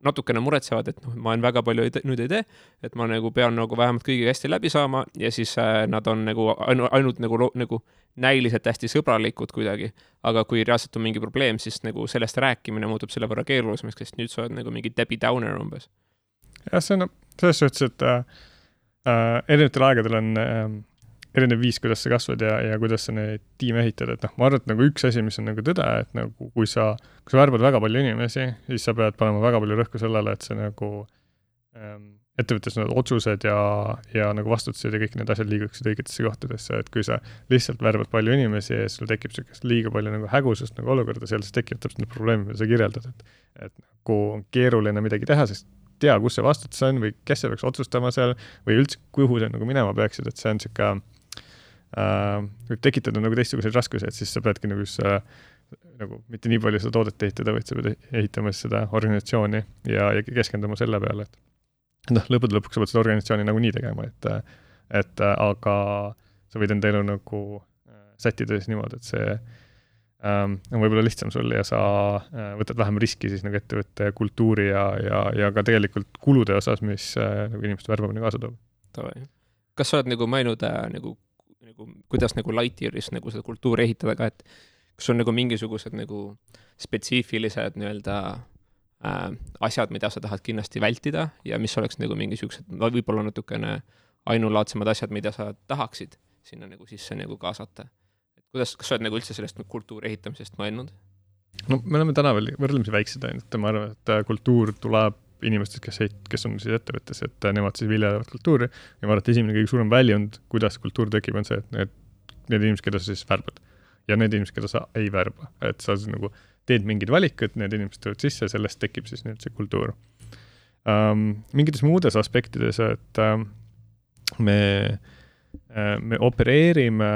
natukene muretsevad, et noh, ma väga palju ei nüüd ei tee, et ma nagu pean nagu vähemalt kõigiga hästi läbi saama ja siis äh, nad on nagu ainu, ainult nagu, nagu näiliselt hästi sõbralikud kuidagi. aga kui reaalselt on mingi probleem, siis nagu sellest rääkimine muutub selle võrra keerulisemaks, sest nüüd sa oled nagu mingi Debbie Downer umbes. jah, see on selles suhtes, et äh, äh, erinevatel aegadel on äh, erinev viis, kuidas sa kasvad ja, ja kuidas sa neid tiime ehitad, et noh, ma arvan, et nagu üks asi, mis on nagu tõde, et nagu kui sa, kui sa värbad väga palju inimesi, siis sa pead panema väga palju rõhku sellele, et see nagu ähm, ettevõttes need otsused ja, ja nagu vastutused ja kõik need asjad liiguksid õigetesse kohtadesse, et kui sa lihtsalt värbad palju inimesi ja sul tekib niisugust liiga palju nagu hägusust nagu olukorda seal, siis tekivad täpselt need probleemid, mida sa kirjeldad, et et nagu on keeruline midagi teha, sest tea, kus see vastutus on või kes see peaks otsustama seal või üldse, kuhu sa nagu minema peaksid, et see on niisugune äh, võib tekitada nagu teistsuguseid raskusi, et siis sa peadki nagu siis äh, nagu mitte nii palju seda toodet ehitada, vaid sa pead ehitama siis seda organisatsiooni ja, ja keskenduma selle peale, et noh, lõppude lõpuks sa pead seda organisatsiooni nagunii tegema, et et aga sa võid enda elu nagu äh, sättida siis niimoodi, et see ähm, on võib-olla lihtsam sul ja sa äh, võtad vähem riski siis nagu ettevõtte kultuuri ja, ja, ja ka tegelikult kulude osas, mis äh, nagu inimeste värbamine kaasa toob. kas sa oled nagu mõelnud äh, nagu nagu, kuidas nagu Lightyearis nagu seda kultuuri ehitada ka, et kas on nagu mingisugused nagu spetsiifilised nii-öelda äh, asjad, mida sa tahad kindlasti vältida ja mis oleks nagu mingisugused, võib-olla natukene ainulaadsemad asjad, mida sa tahaksid sinna nagu sisse nagu kaasata. et kuidas, kas sa oled nagu üldse sellest kultuuri ehitamisest mõelnud? no me oleme täna veel võrdlemisi väiksed ainult, ma arvan, et äh, kultuur tuleb inimestest, kes, kes on siis ettevõttes, et nemad siis viljelevad kultuuri. Ja ma arvan, et esimene kõige suurem väljund, kuidas kultuur tekib, on see, et need, need inimesed, keda sa siis värbad. Ja need inimesed, keda sa ei värba, et sa siis nagu teed mingid valikud, need inimesed tulevad sisse, sellest tekib siis nüüd see kultuur. Um,. mingites muudes aspektides, et um, me uh,, me opereerime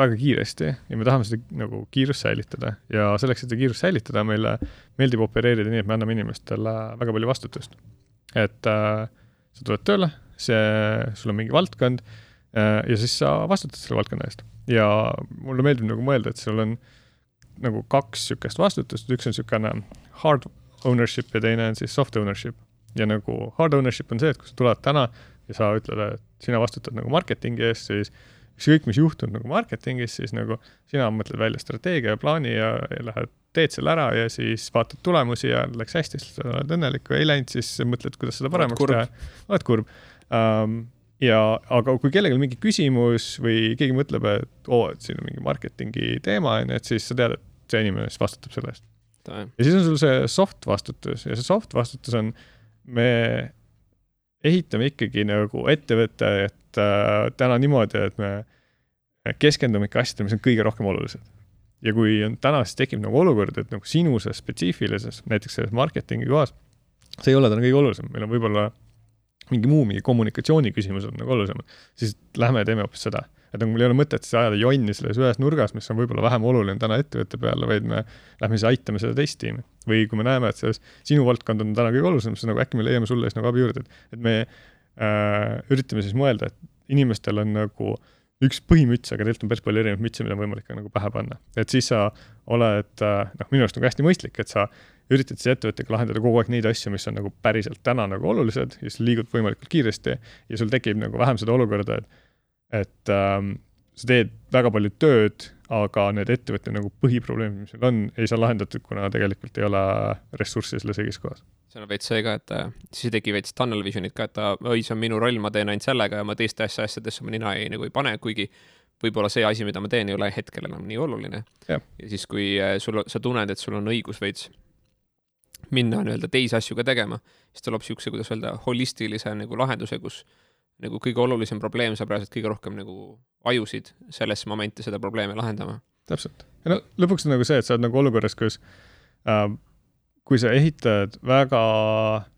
väga kiiresti ja me tahame seda nagu kiirust säilitada ja selleks, et seda kiirust säilitada, meile meeldib opereerida nii, et me anname inimestele väga palju vastutust. et äh, sa tuled tööle, see, sul on mingi valdkond äh, ja siis sa vastutad selle valdkonna eest. ja mulle meeldib nagu mõelda, et sul on nagu kaks niisugust vastutust, üks on niisugune hard ownership ja teine on siis soft ownership. ja nagu hard ownership on see, et kui sa tuled täna ja sa ütled, et sina vastutad nagu marketingi eest, siis ükskõik, mis juhtub nagu marketingis, siis nagu sina mõtled välja strateegia ja plaani ja, ja lähed, teed selle ära ja siis vaatad tulemusi ja läks hästi, siis oled õnnelik, kui ei läinud, siis mõtled, kuidas seda paremaks teha. oled kurb um,. ja, aga kui kellelgi mingi küsimus või keegi mõtleb, et oo, et siin on mingi marketingi teema, on ju, et siis sa tead, et see inimene siis vastutab selle eest. ja siis on sul see soft vastutus ja see soft vastutus on, me ehitame ikkagi nagu ettevõtet äh, täna niimoodi, et me keskendume ikka asjadele, mis on kõige rohkem olulised. ja kui on täna, siis tekib nagu olukord, et nagu sinu selles spetsiifilises, näiteks selles marketingi kohas, see ei ole täna kõige olulisem, meil on võib-olla mingi muu, mingi kommunikatsiooni küsimused on nagu olulisemad, siis lähme teeme hoopis seda. et nagu mul ei ole mõtet siis ajada jonni selles ühes nurgas, mis on võib-olla vähem oluline täna ettevõtte peale, vaid me lähme siis aitame seda teist tiimi. või kui me näeme, et selles sinu valdkond on täna kõige olulisem, siis nagu äkki me leiame sulle siis nagu abi juurde, et, et me üritame siis mõelda, et inimestel on nagu äh, üks põhimüts, aga tegelikult on päris palju erinevaid mütse, mida on võimalik ka nagu pähe panna. et siis sa oled, äh, noh, minu arust nagu hästi mõistlik, et sa üritad siis ettevõttega lahendada kogu aeg neid asju, mis on nagu päriselt täna nagu olulised ja siis liigud võimalikult kiiresti ja sul tekib nagu vähem seda olukorda, et et ähm, sa teed väga palju tööd, aga need ettevõtte nagu põhiprobleemid, mis neil on, ei saa lahendatud, kuna tegelikult ei ole ressurssi selles õiges kohas seal on veits see ka, et äh, siis ei teki veits tunnel vision'it ka, et oi, see on minu roll, ma teen ainult sellega ja ma teiste asja, asjadesse oma nina ei, nagu ei pane, kuigi võib-olla see asi, mida ma teen, ei ole hetkel enam nii oluline. Ja siis, kui äh, sul, sa tunned, et sul on õigus veits minna nii-öelda teisi asju ka tegema, siis tuleb niisuguse, kuidas öelda, holistilise nagu lahenduse, kus nagu kõige olulisem probleem saab reaalselt kõige rohkem nagu ajusid sellesse momenti seda probleemi lahendama. täpselt. ja no lõpuks on nagu see, et sa oled nagu olukorras, kus äh, kui sa ehitad väga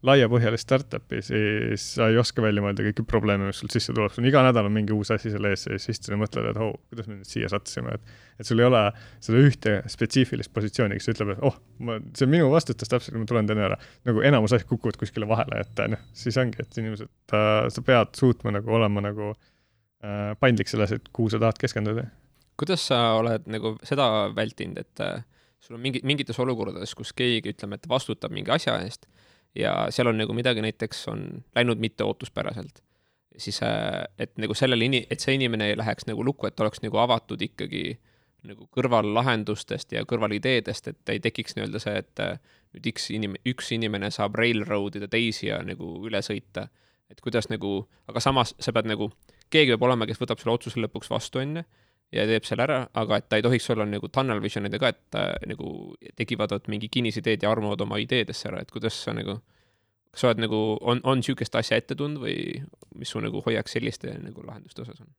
laiapõhjalist startup'i, siis sa ei oska välja mõelda kõiki probleeme, mis sul sisse tuleb, sul on iga nädal on mingi uus asi selle ees ja siis sa mõtled, et oh, kuidas me nüüd siia sattusime, et et sul ei ole seda ühte spetsiifilist positsiooni, kes ütleb, et oh, ma, see on minu vastutus täpselt, ma tulen teen ära. nagu enamus asjad kukuvad kuskile vahele, et noh, siis ongi, et inimesed äh,, sa pead suutma nagu olema nagu äh, paindlik selles, et kuhu sa tahad keskenduda. kuidas sa oled nagu seda vältinud, et äh, sul on mingi, mingites olukordades, kus keegi, ütleme, et vastutab mingi asja eest ja seal on nagu midagi näiteks on läinud mitte ootuspäraselt, siis äh, et nagu sellele ini-, et see inimene ei läheks nagu lukku, et oleks nagu avatud ikkagi nagu kõrvallahendustest ja kõrvalideedest, et ei tekiks nii-öelda see, et äh, nüüd X inim-, üks inimene saab railroad ida teisi ja nagu üle sõita. et kuidas nagu, aga samas sa pead nagu, keegi peab olema, kes võtab selle otsuse lõpuks vastu, on ju ja teeb selle ära, aga et ta ei tohiks olla nagu tunnel vision'ide ka, et äh, nagu tekivad vot mingi kinnisideed ja armuvad oma ideedesse ära, et kuidas sa nagu, kas sa oled nagu, on, on niisugust asja ette tundnud või mis su nagu hoiak selliste nagu lahenduste osas on?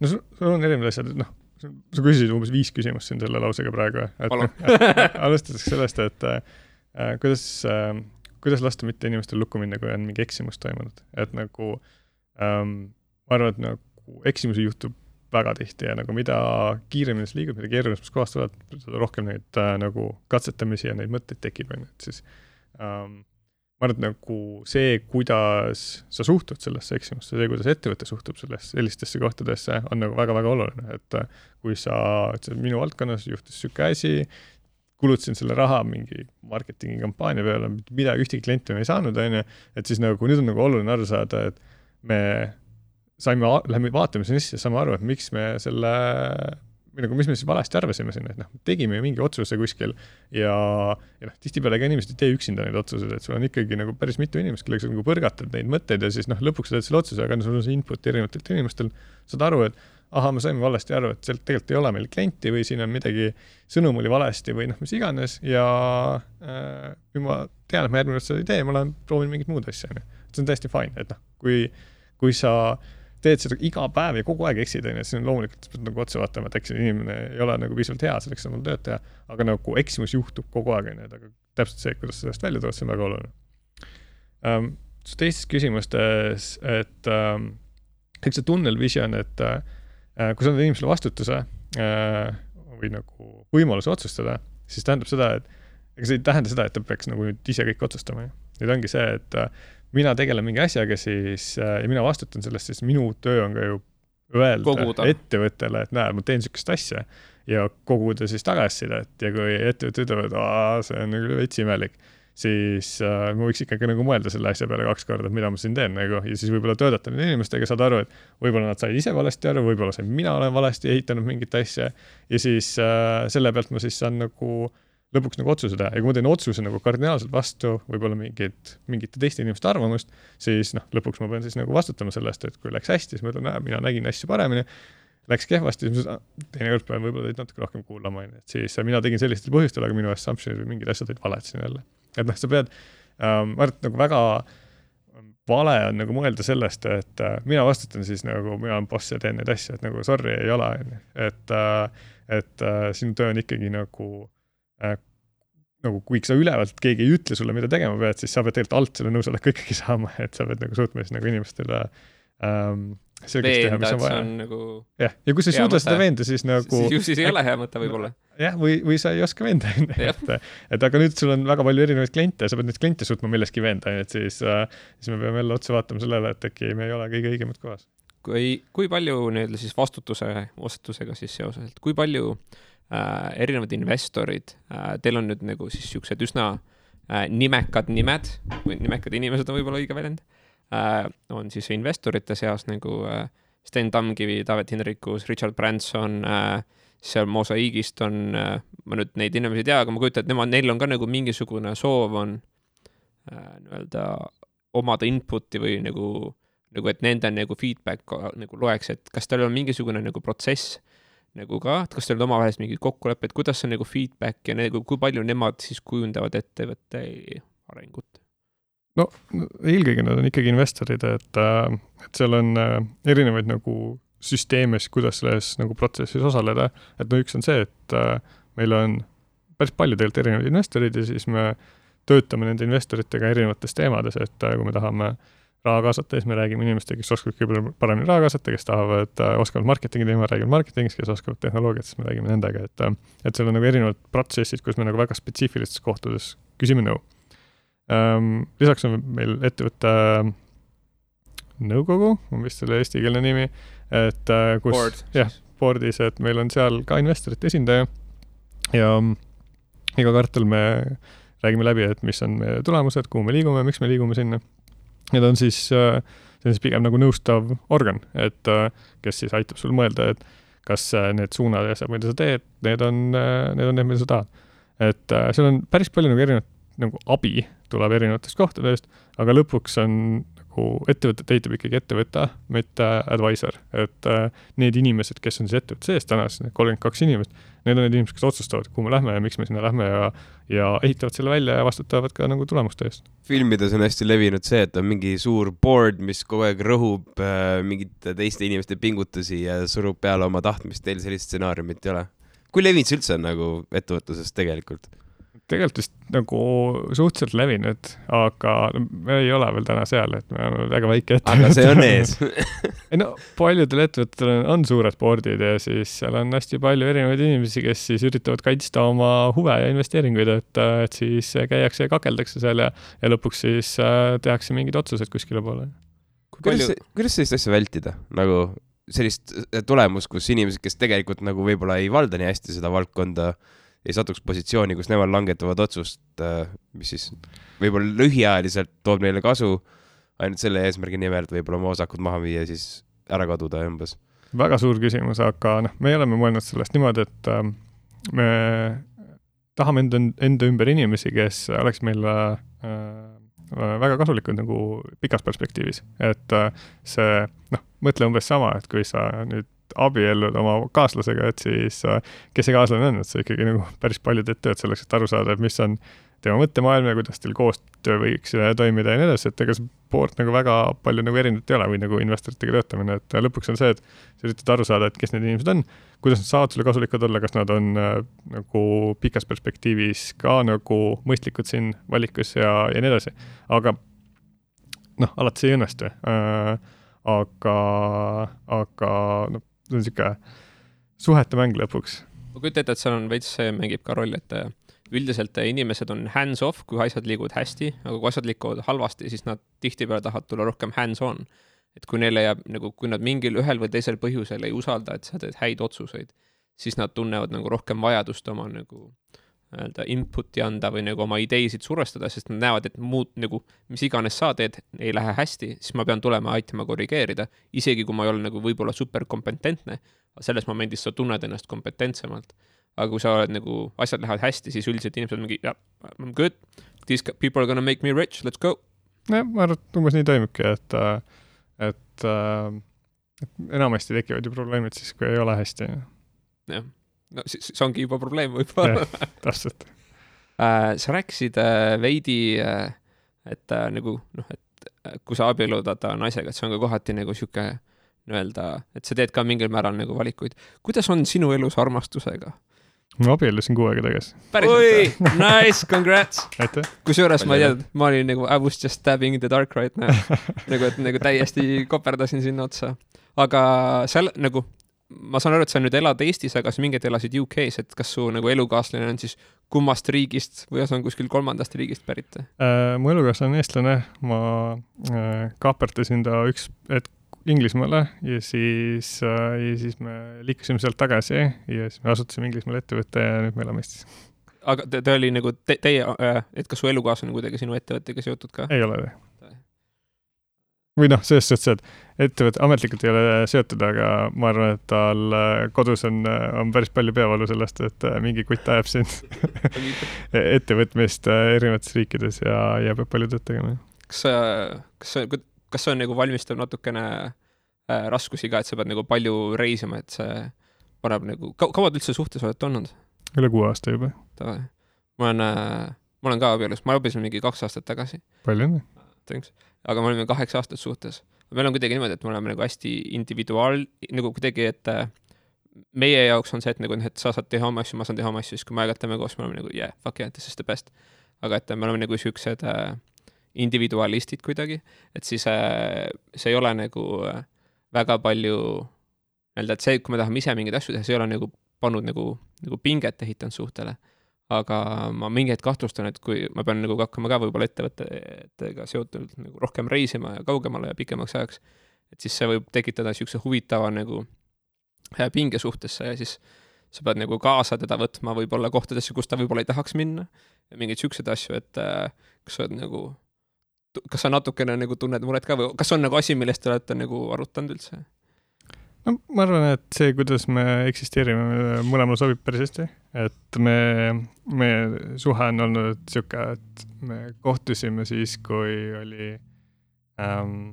no sul, on erinevad asjad, noh, sa küsisid umbes viis küsimust siin selle lausega praegu, et alustuseks sellest, et äh, kuidas äh,, kuidas lasta mitte inimestel lukku minna, kui on mingi eksimus toimunud, et nagu ähm, ma arvan, et nagu eksimusi juhtub väga tihti ja nagu mida kiiremini sa liigud, mida keerulisemast kohast oled, seda rohkem neid äh, nagu katsetamisi ja neid mõtteid tekib, on ju, et siis ähm, ma arvan, et nagu see, kuidas sa suhtud sellesse eksimusse, see, kuidas ettevõte suhtub sellesse, sellistesse kohtadesse, on nagu väga-väga oluline, et äh, kui sa, see minu valdkonnas juhtus niisugune asi, kulutasin selle raha mingi marketingi kampaania peale, midagi, ühtegi klienti me ei saanud, on ju, et siis nagu nüüd on nagu oluline aru saada, et me saime, lähme vaatame sinna sisse, saame aru, et miks me selle, või nagu, mis me siis valesti arvasime sinna, et noh, tegime mingi otsuse kuskil ja, ja noh, tihtipeale ka inimesed ei tee üksinda neid otsuseid, et sul on ikkagi nagu päris mitu inimest, kellega sa nagu põrgatad neid mõtteid ja siis noh, lõpuks sa teed selle otsuse, aga no sul on see input erinevatelt inimestelt, saad aru, et ahah, me saime valesti aru, et sealt tegelikult ei ole meil klienti või siin on midagi, sõnum oli valesti või noh, mis iganes ja äh, kui ma tean, et ma järgmine kord seda ei tee, ma lähen proovin mingit muud asja, on ju. see on täiesti fine, et noh, kui, kui sa teed seda iga päev ja kogu aeg eksid, on ju, siis on loomulikult, sa pead nagu otsa vaatama, et eks inimene ei ole nagu piisavalt hea selleks, et oma tööd teha, aga nagu eksimus juhtub kogu aeg, on ju, et aga täpselt see, kuidas sa sellest välja tuled, see on väga oluline um,. teistes küsimustes, et um, eks see tunnel vision, et uh, kui sa annad inimesele vastutuse uh, või nagu võimaluse otsustada, siis tähendab seda, et ega see ei tähenda seda, et ta peaks nagu nüüd ise kõik otsustama ju. nüüd ongi see, et uh, mina tegelen mingi asjaga, siis äh, ja mina vastutan sellest, siis minu töö on ka ju öelda Koguda. ettevõttele, et näe, ma teen niisugust asja ja koguda siis tagasisidet ja kui ettevõtted ütlevad, see on nagu veits imelik, siis äh, ma võiks ikkagi nagu mõelda selle asja peale kaks korda, et mida ma siin teen nagu ja siis võib-olla töötada nende inimestega, saad aru, et võib-olla nad said ise valesti aru, võib-olla sain mina olen valesti ehitanud mingit asja ja siis äh, selle pealt ma siis saan nagu äh, lõpuks nagu otsuse teha. Ja kui ma teen otsuse nagu kardinaalselt vastu võib-olla mingit, mingite teiste inimeste arvamust, siis noh, lõpuks ma pean siis nagu vastutama selle eest, et kui läks hästi, siis ma ütlen, mina nägin asju paremini, läks kehvasti, siis ma teinekord pean võib-olla teid natuke rohkem kuulama, on ju, et siis mina tegin sellistel põhjustel, aga minu assumption'id või mingid asjad olid valed siin jälle. et noh, sa pead ähm,, ma arvan, et nagu väga vale on nagu mõelda sellest, et äh, mina vastutan siis nagu, mina olen boss ja teen neid asju, et nagu sorry, ei ole, on ju, et äh, et äh, sinu töö on ikkagi nagu äh, nagu kui sa ülevalt keegi ei ütle sulle, mida tegema pead, siis sa pead tegelikult alt selle nõusoleku ikkagi saama, et sa pead nagu suutma siis nagu inimestele ähm, selgeks teha, mis on vaja. nagu jah, ja kui sa ei suuda seda veenda, siis nagu ju siis ei ole hea mõte võib-olla. jah, või, või sa ei oska veenda, on ju, et, et aga nüüd sul on väga palju erinevaid kliente, sa pead neid kliente suutma milleski veenda, on ju, et siis äh,, siis me peame jälle otsa vaatama sellele, et äkki me ei ole kõige õigemad kohas. kui, kui palju nii-öelda siis vastutuse, vastutusega siis seoses, et kui palju äh, erinevad investorid äh,, teil on nüüd nagu siis siuksed üsna äh, nimekad nimed või nimekad inimesed on võib-olla õige väljend äh,, on siis investorite seas nagu äh, Sten Tamkivi, David Hinrikus, Richard Branson äh,, seal Mosaiigist on äh,, ma nüüd neid inimesi ei tea, aga ma kujutan, et nemad, neil on ka nagu mingisugune soov on äh, nii-öelda omada input'i või nagu nagu et nende nagu feedback nagu loeks, et kas teil on mingisugune nagu protsess nagu ka, et kas teil on omavahelised mingid kokkulepped, kuidas see nagu feedback ja nagu kui palju nemad siis kujundavad ettevõtte arengut? no eelkõige nad on ikkagi investorid, et, et seal on äh, erinevaid nagu süsteeme, siis kuidas selles nagu protsessis osaleda, et no üks on see, et äh, meil on päris palju tegelikult erinevaid investoreid ja siis me töötame nende investoritega erinevates teemades, et äh, kui me tahame raha kaasata, siis me räägime inimestega, kes oskavad kõige paremini raha kaasata, kes tahavad, oskavad marketingi teha, räägime marketingist, kes oskavad tehnoloogiat, siis me räägime nendega, et et seal on nagu erinevad protsessid, kus me nagu väga spetsiifilistes kohtades küsime nõu ähm,. lisaks on meil ettevõtte nõukogu, on vist selle eestikeelne nimi, et äh, kus jah, board'is, et meil on seal ka investorite esindaja ja mm, iga kvartal me räägime läbi, et mis on meie tulemused, kuhu me liigume, miks me liigume sinna. Need on siis, see on siis pigem nagu nõustav organ, et äh, kes siis aitab sul mõelda, et kas äh, need suunad ja asjad, mida sa teed, need on, need on need, mida sa tahad. et äh, seal on päris palju nagu erinevat nagu abi tuleb erinevatest kohtadest, aga lõpuks on nagu ettevõtet ehitab ikkagi ettevõte, mitte advisor, et äh, need inimesed, kes on siis ettevõtte sees täna, siis need kolmkümmend kaks inimest, need on need inimesed, kes otsustavad, kuhu me lähme ja miks me sinna lähme ja ja ehitavad selle välja ja vastutavad ka nagu tulemuste eest. filmides on hästi levinud see, et on mingi suur board, mis kogu aeg rõhub äh, mingite teiste inimeste pingutusi ja surub peale oma tahtmist, teil sellist stsenaariumit ei ole? kui levinud see üldse on nagu ettevõtluses tegelikult? Tegelikult vist nagu suhteliselt levinud, aga me ei ole veel täna seal, et me oleme väga väike ettevõte. aga see on ees. ei no paljudel ettevõtetel on, on suured board'id ja siis seal on hästi palju erinevaid inimesi, kes siis üritavad kaitsta oma huve ja investeeringuid, et, et siis käiakse ja kakeldakse seal ja, ja lõpuks siis äh, tehakse mingid otsused kuskile poole. kuidas, kuidas sellist asja vältida, nagu sellist äh, tulemust, kus inimesed, kes tegelikult nagu võib-olla ei valda nii hästi seda valdkonda, ei satuks positsiooni, kus nemad langetavad otsust, mis siis võib-olla lühiajaliselt toob neile kasu ainult selle eesmärgi nimel, et võib-olla oma osakud maha müüa, siis ära kaduda umbes. väga suur küsimus, aga noh, me oleme mõelnud sellest niimoodi, et äh, me tahame enda, enda ümber inimesi, kes oleks meile äh, väga kasulikud nagu pikas perspektiivis, et äh, see noh, mõtle umbes sama, et kui sa nüüd abiellud oma kaaslasega, et siis äh, kes see kaaslane on, et sa ikkagi nagu päris palju teed tööd selleks, et aru saada, et mis on tema mõttemaailm ja kuidas teil koostöö võiks toimida ja nii edasi, et ega see poolt nagu väga palju nagu erinevat ei ole või nagu investoritega töötamine, et äh, lõpuks on see, et sa üritad aru saada, et kes need inimesed on, kuidas nad saavad sulle kasulikud olla, kas nad on äh, nagu pikas perspektiivis ka nagu mõistlikud siin valikus ja, ja nii edasi, aga noh, alati see ei õnnestu äh,. aga, aga noh, see on niisugune suhete mäng lõpuks ma kujutan ette, et seal on veits see mängib ka rolli, et äh, üldiselt äh, inimesed on hands-off, kui asjad liiguvad hästi, aga kui asjad liiguvad halvasti, siis nad tihtipeale tahavad tulla rohkem hands-on. et kui neile jääb nagu, kui nad mingil ühel või teisel põhjusel ei usalda, et sa teed häid otsuseid, siis nad tunnevad nagu rohkem vajadust oma nagu nii-öelda input'i anda või nagu oma ideisid survestada, sest nad näevad, et muud nagu, mis iganes sa teed, ei lähe hästi, siis ma pean tulema aitama korrigeerida, isegi kui ma ei ole nagu võib-olla superkompetentne, selles momendis sa tunned ennast kompetentsemalt. Aga kui sa oled nagu, asjad lähevad hästi, siis üldiselt inimesed mingi, jah, I m good, these people are gonna make me rich, let's go. jah, ma arvan, et umbes nii toimubki, et, et, et enamasti tekivad ju probleemid siis, kui ei ole hästi, jah, no siis see ongi juba probleem võib-olla. täpselt. sa rääkisid äh, veidi, et äh, nagu noh, et äh, kui sa abiellud vaata naisega, et see on ka kohati nagu sihuke nii-öelda, et sa teed ka mingil määral nagu valikuid. kuidas on sinu elus armastusega? ma abiellusin kuu aega tagasi, oi, nice, congrats. kusjuures ma ei teadnud, ma olin nagu I was just stabbing in the dark right now. nagu, et nagu täiesti koperdasin sinna otsa. aga seal nagu, ma saan aru, et sa nüüd elad Eestis, aga sa mingi hetk elasid UK-s, et kas su nagu elukaaslane on siis kummast riigist või on kuskil kolmandast riigist pärit? Äh, mu elukaaslane on eestlane, ma äh, kaaperdasin ta üks hetk Inglismaale ja siis äh,, ja siis me liikusime sealt tagasi ja siis me asutasime Inglismaal ettevõtte ja nüüd me elame Eestis. aga ta, ta oli nagu te, teie, et kas su elukaaslane kuidagi sinu ettevõttega seotud ka? ei ole. Või noh, selles suhtes, et ettevõte ametlikult ei ole seotud, aga ma arvan, et tal äh, kodus on, on päris palju peavalu sellest, et äh, mingi kutt ajab siin ettevõtmist äh, erinevates riikides ja, ja peab palju tööd tegema. kas kas kas see on nagu valmistab natukene äh, raskusi ka, et sa pead nagu palju reisima, et see paneb nagu, kaua te üldse suhtes olete olnud? üle kuue aasta juba, ma olen äh,, ma olen ka abielus, ma abiellusin mingi kaks aastat tagasi, palju õnne. Aga me olime kaheksa aastat suhtes. meil on kuidagi niimoodi, et me oleme nagu hästi individuaal, nagu kuidagi, et äh, meie jaoks on see, et nagu, et sa saad teha oma asju, ma saan teha oma asju, siis kui me aeg-ajalt teeme koos, me oleme nagu yeah, fuck yeah, this is the best. aga et me oleme nagu siuksed äh, individualistid kuidagi, et siis äh, see ei ole nagu äh, väga palju nii-öelda, et see, kui me tahame ise mingeid asju teha, see ei ole nagu pannud nagu, nagu pinget ehitanud suhtele. Aga ma mingi hetk kahtlustan, et kui ma pean nagu hakkama ka võib-olla ettevõtetega seotult nagu rohkem reisima ja kaugemale ja pikemaks ajaks, et siis see võib tekitada niisuguse huvitava nagu äh, pinge suhtesse ja siis sa pead nagu kaasa teda võtma võib-olla kohtadesse, kus ta võib-olla ei tahaks minna ja mingeid siukseid asju, et äh, kas sa oled nagu, kas sa natukene nagu tunned muret ka või kas on nagu asi, millest te olete nagu arutanud üldse? No ma arvan, et see, kuidas me eksisteerime, mõlemale sobib päris hästi, et me, meie suhe on olnud sihuke, et me kohtusime siis, kui oli ähm,,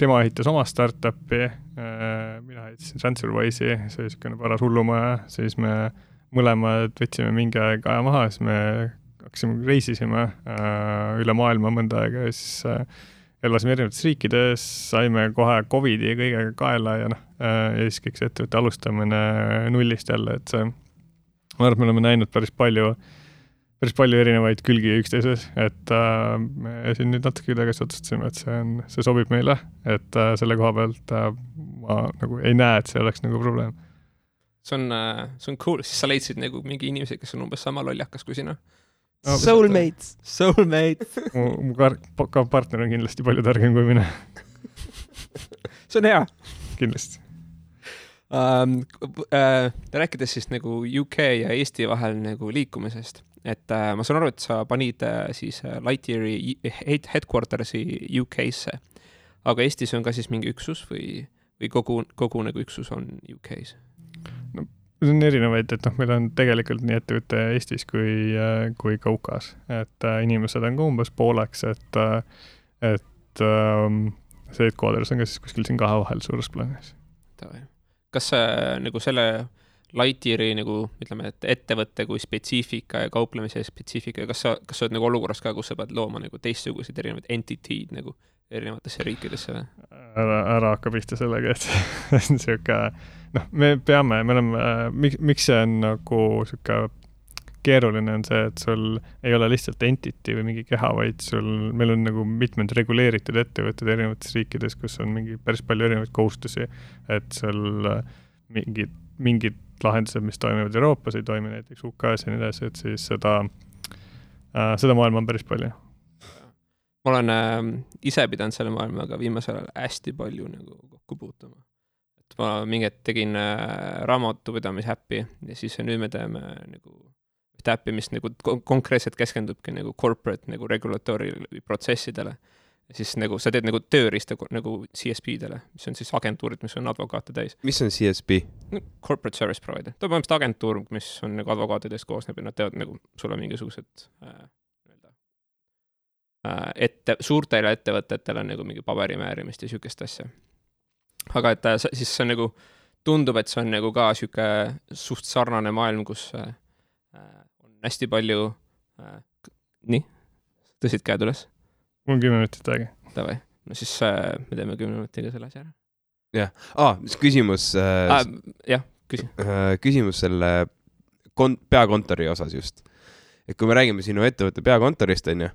tema ehitas oma startup'i äh,, mina ehitasin TransferWise'i, see oli niisugune paras hullumaja, siis me mõlemad võtsime mingi aeg aja maha, siis me hakkasime, reisisime äh, üle maailma mõnda aega ja siis äh, elasime erinevates riikides, saime kohe Covidi kõigega kaela ja noh, ja siis kõik see ettevõtte alustamine nullist jälle, et see, ma arvan, et me oleme näinud päris palju, päris palju erinevaid külgi üksteises, et äh, me siin nüüd natuke tagasi otsustasime, et see on, see sobib meile, et äh, selle koha pealt äh, ma nagu ei näe, et see oleks nagu probleem. see on, see on cool, siis sa leidsid nagu mingi inimese, kes on umbes sama lollakas kui sina. Soulmates. Soulmate. mu, mu kar-, ka partner on kindlasti palju targem kui mina, see on hea kindlasti. um,. Uh, rääkides siis nagu UK ja Eesti vahel nagu liikumisest, et uh, ma saan aru, et sa panid uh, siis uh, Lightyeari head- headquarters'i UK-sse, aga Eestis on ka siis mingi üksus või, või kogu, kogu nagu üksus on UK-s? See on erinevaid, et noh, meil on tegelikult nii ettevõte Eestis kui, kui ka UK-s, et äh, inimesed on ka umbes pooleks, et, et ähm, see headquarters on ka siis kuskil siin kahe vahel suures plaanis. kas see nagu selle Lightyeari nagu ütleme, et ettevõtte kui spetsiifika ja kauplemise spetsiifika, kas sa, kas sa oled nagu olukorras ka, kus sa pead looma nagu teistsuguseid erinevaid entity'd nagu erinevatesse riikidesse või? ära, ära hakka pihta sellega, et see on sihuke, noh, me peame, me oleme, miks, miks see on nagu sihuke keeruline on see, et sul ei ole lihtsalt entity või mingi keha, vaid sul, meil on nagu mitmed reguleeritud ettevõtted erinevates riikides, kus on mingi päris palju erinevaid kohustusi, et sul äh, mingid, mingid lahendused, mis toimivad Euroopas, ei toimi näiteks UK-s ja nii edasi, et siis seda äh,, seda maailma on päris palju. ma olen äh, ise pidanud selle maailmaga viimasel ajal hästi palju nagu kokku puutuma. Et ma mingi hetk tegin äh, raamatupidamise äppi ja siis nüüd me teeme nagu ühte äppi, mis nagu kon- konkreetselt keskendubki nagu corporate nagu regulatory protsessidele. siis nagu sa teed nagu tööriista nagu CSP-dele, mis on siis agentuurid, mis on advokaate täis. mis on CSP? Corporate service provider, ta on põhimõtteliselt agentuur, mis on nagu advokaatidest koosneb ja nad teevad nagu sulle mingisugused äh, äh, ette, suurtele ettevõtetele nagu mingi paberimäärimist ja siukest asja. Aga et äh, sa- siis see on nagu, tundub, et see on nagu ka sihuke suht sarnane maailm, kus äh, äh, on hästi palju äh,, nii, tõstsid käed üles, mul on kümme minutit aega. davai, no siis äh, me teeme kümne minutiga selle asja ära aa, küsimus äh, ah,. jah, küsi. äh, küsimus selle kon-, peakontori osas just. Et kui me räägime sinu ettevõtte peakontorist, onju,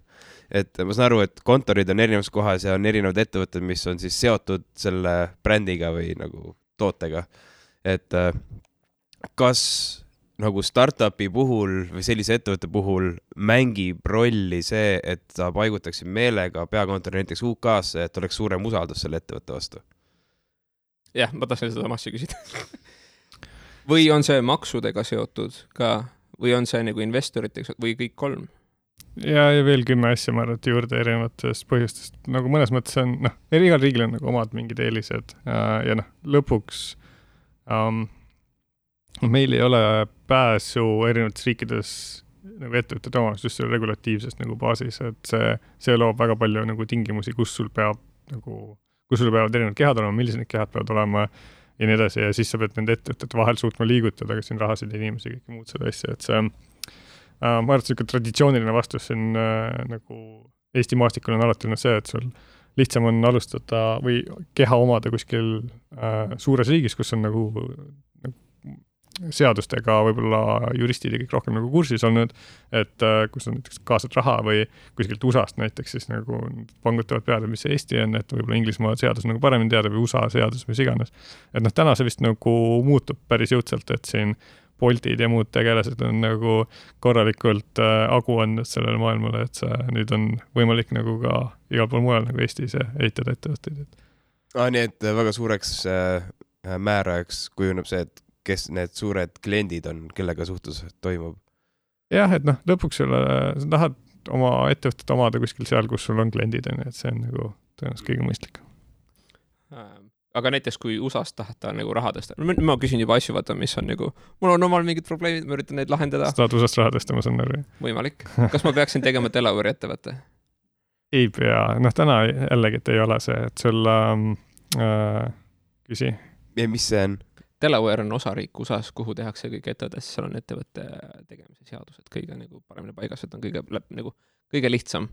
et ma saan aru, et kontorid on erinevas kohas ja on erinevad ettevõtted, mis on siis seotud selle brändiga või nagu tootega. et äh, kas nagu startup'i puhul või sellise ettevõtte puhul mängib rolli see, et sa paigutaksid meelega peakontori näiteks UK-sse, et oleks suurem usaldus selle ettevõtte vastu? jah, ma tahtsin sedasama asja küsida. või on see maksudega seotud ka või on see nagu investoritega seotud või kõik kolm? ja, ja veel kümme asja, ma arvan, et juurde erinevatest põhjustest, nagu mõnes mõttes on, noh, igal riigil on nagu omad mingid eelised ja, ja noh, lõpuks um, meil ei ole pääsu erinevates riikides nagu ettevõtete selle regulatiivsest nagu baasis, et see, see loob väga palju nagu tingimusi, kus sul peab nagu, kus sul peavad erinevad kehad olema, millised need kehad peavad olema ja nii edasi ja siis sa pead nende ettevõtete vahel suutma liigutada ka siin rahasid ja inimesi ja kõike muud seda asja, et see äh, ma arvan, et niisugune traditsiooniline vastus siin äh, nagu Eesti maastikul on alati olnud see, et sul lihtsam on alustada või keha omada kuskil äh, suures riigis, kus on nagu, nagu seadustega võib-olla juristid ja kõik rohkem nagu kursis olnud, et äh, kus on näiteks kaasad raha või kuskilt USA-st näiteks siis nagu pangutavad peale, mis see Eesti on, et võib-olla Inglismaa seadus nagu paremini teada või USA seadus, mis iganes. et noh, täna see vist nagu muutub päris jõudsalt, et siin Boltid ja muud tegelased on nagu korralikult äh, hagu andnud sellele maailmale, et see nüüd on võimalik nagu ka igal pool mujal nagu Eestis ehitada ettevõtteid, et. aa, nii et väga suureks äh, määrajaks kujuneb see, et kes need suured kliendid on, kellega suhtlus toimub? jah, et noh, lõpuks sulle, sa tahad oma ettevõtet omada kuskil seal, kus sul on kliendid, on ju, et see on nagu tõenäoliselt kõige mõistlikum aga näiteks kui USA-st tahta nagu raha tõsta, ma küsin juba asju, vaata, mis on nagu, mul on omal mingid probleemid, ma üritan neid lahendada. sa tahad USA-st raha tõsta, ma saan aru. võimalik. kas ma peaksin tegema Delaware'i ettevõtte? ei pea, noh, täna jällegi, et ei ole see, et sul ähm, äh,, küsi. ja mis see on? Delaware on osariik USA-s, kuhu tehakse kõik ettevõtted, seal on ettevõtte tegemise seadused kõige nagu paremini paigas, et on kõige nagu kõige lihtsam.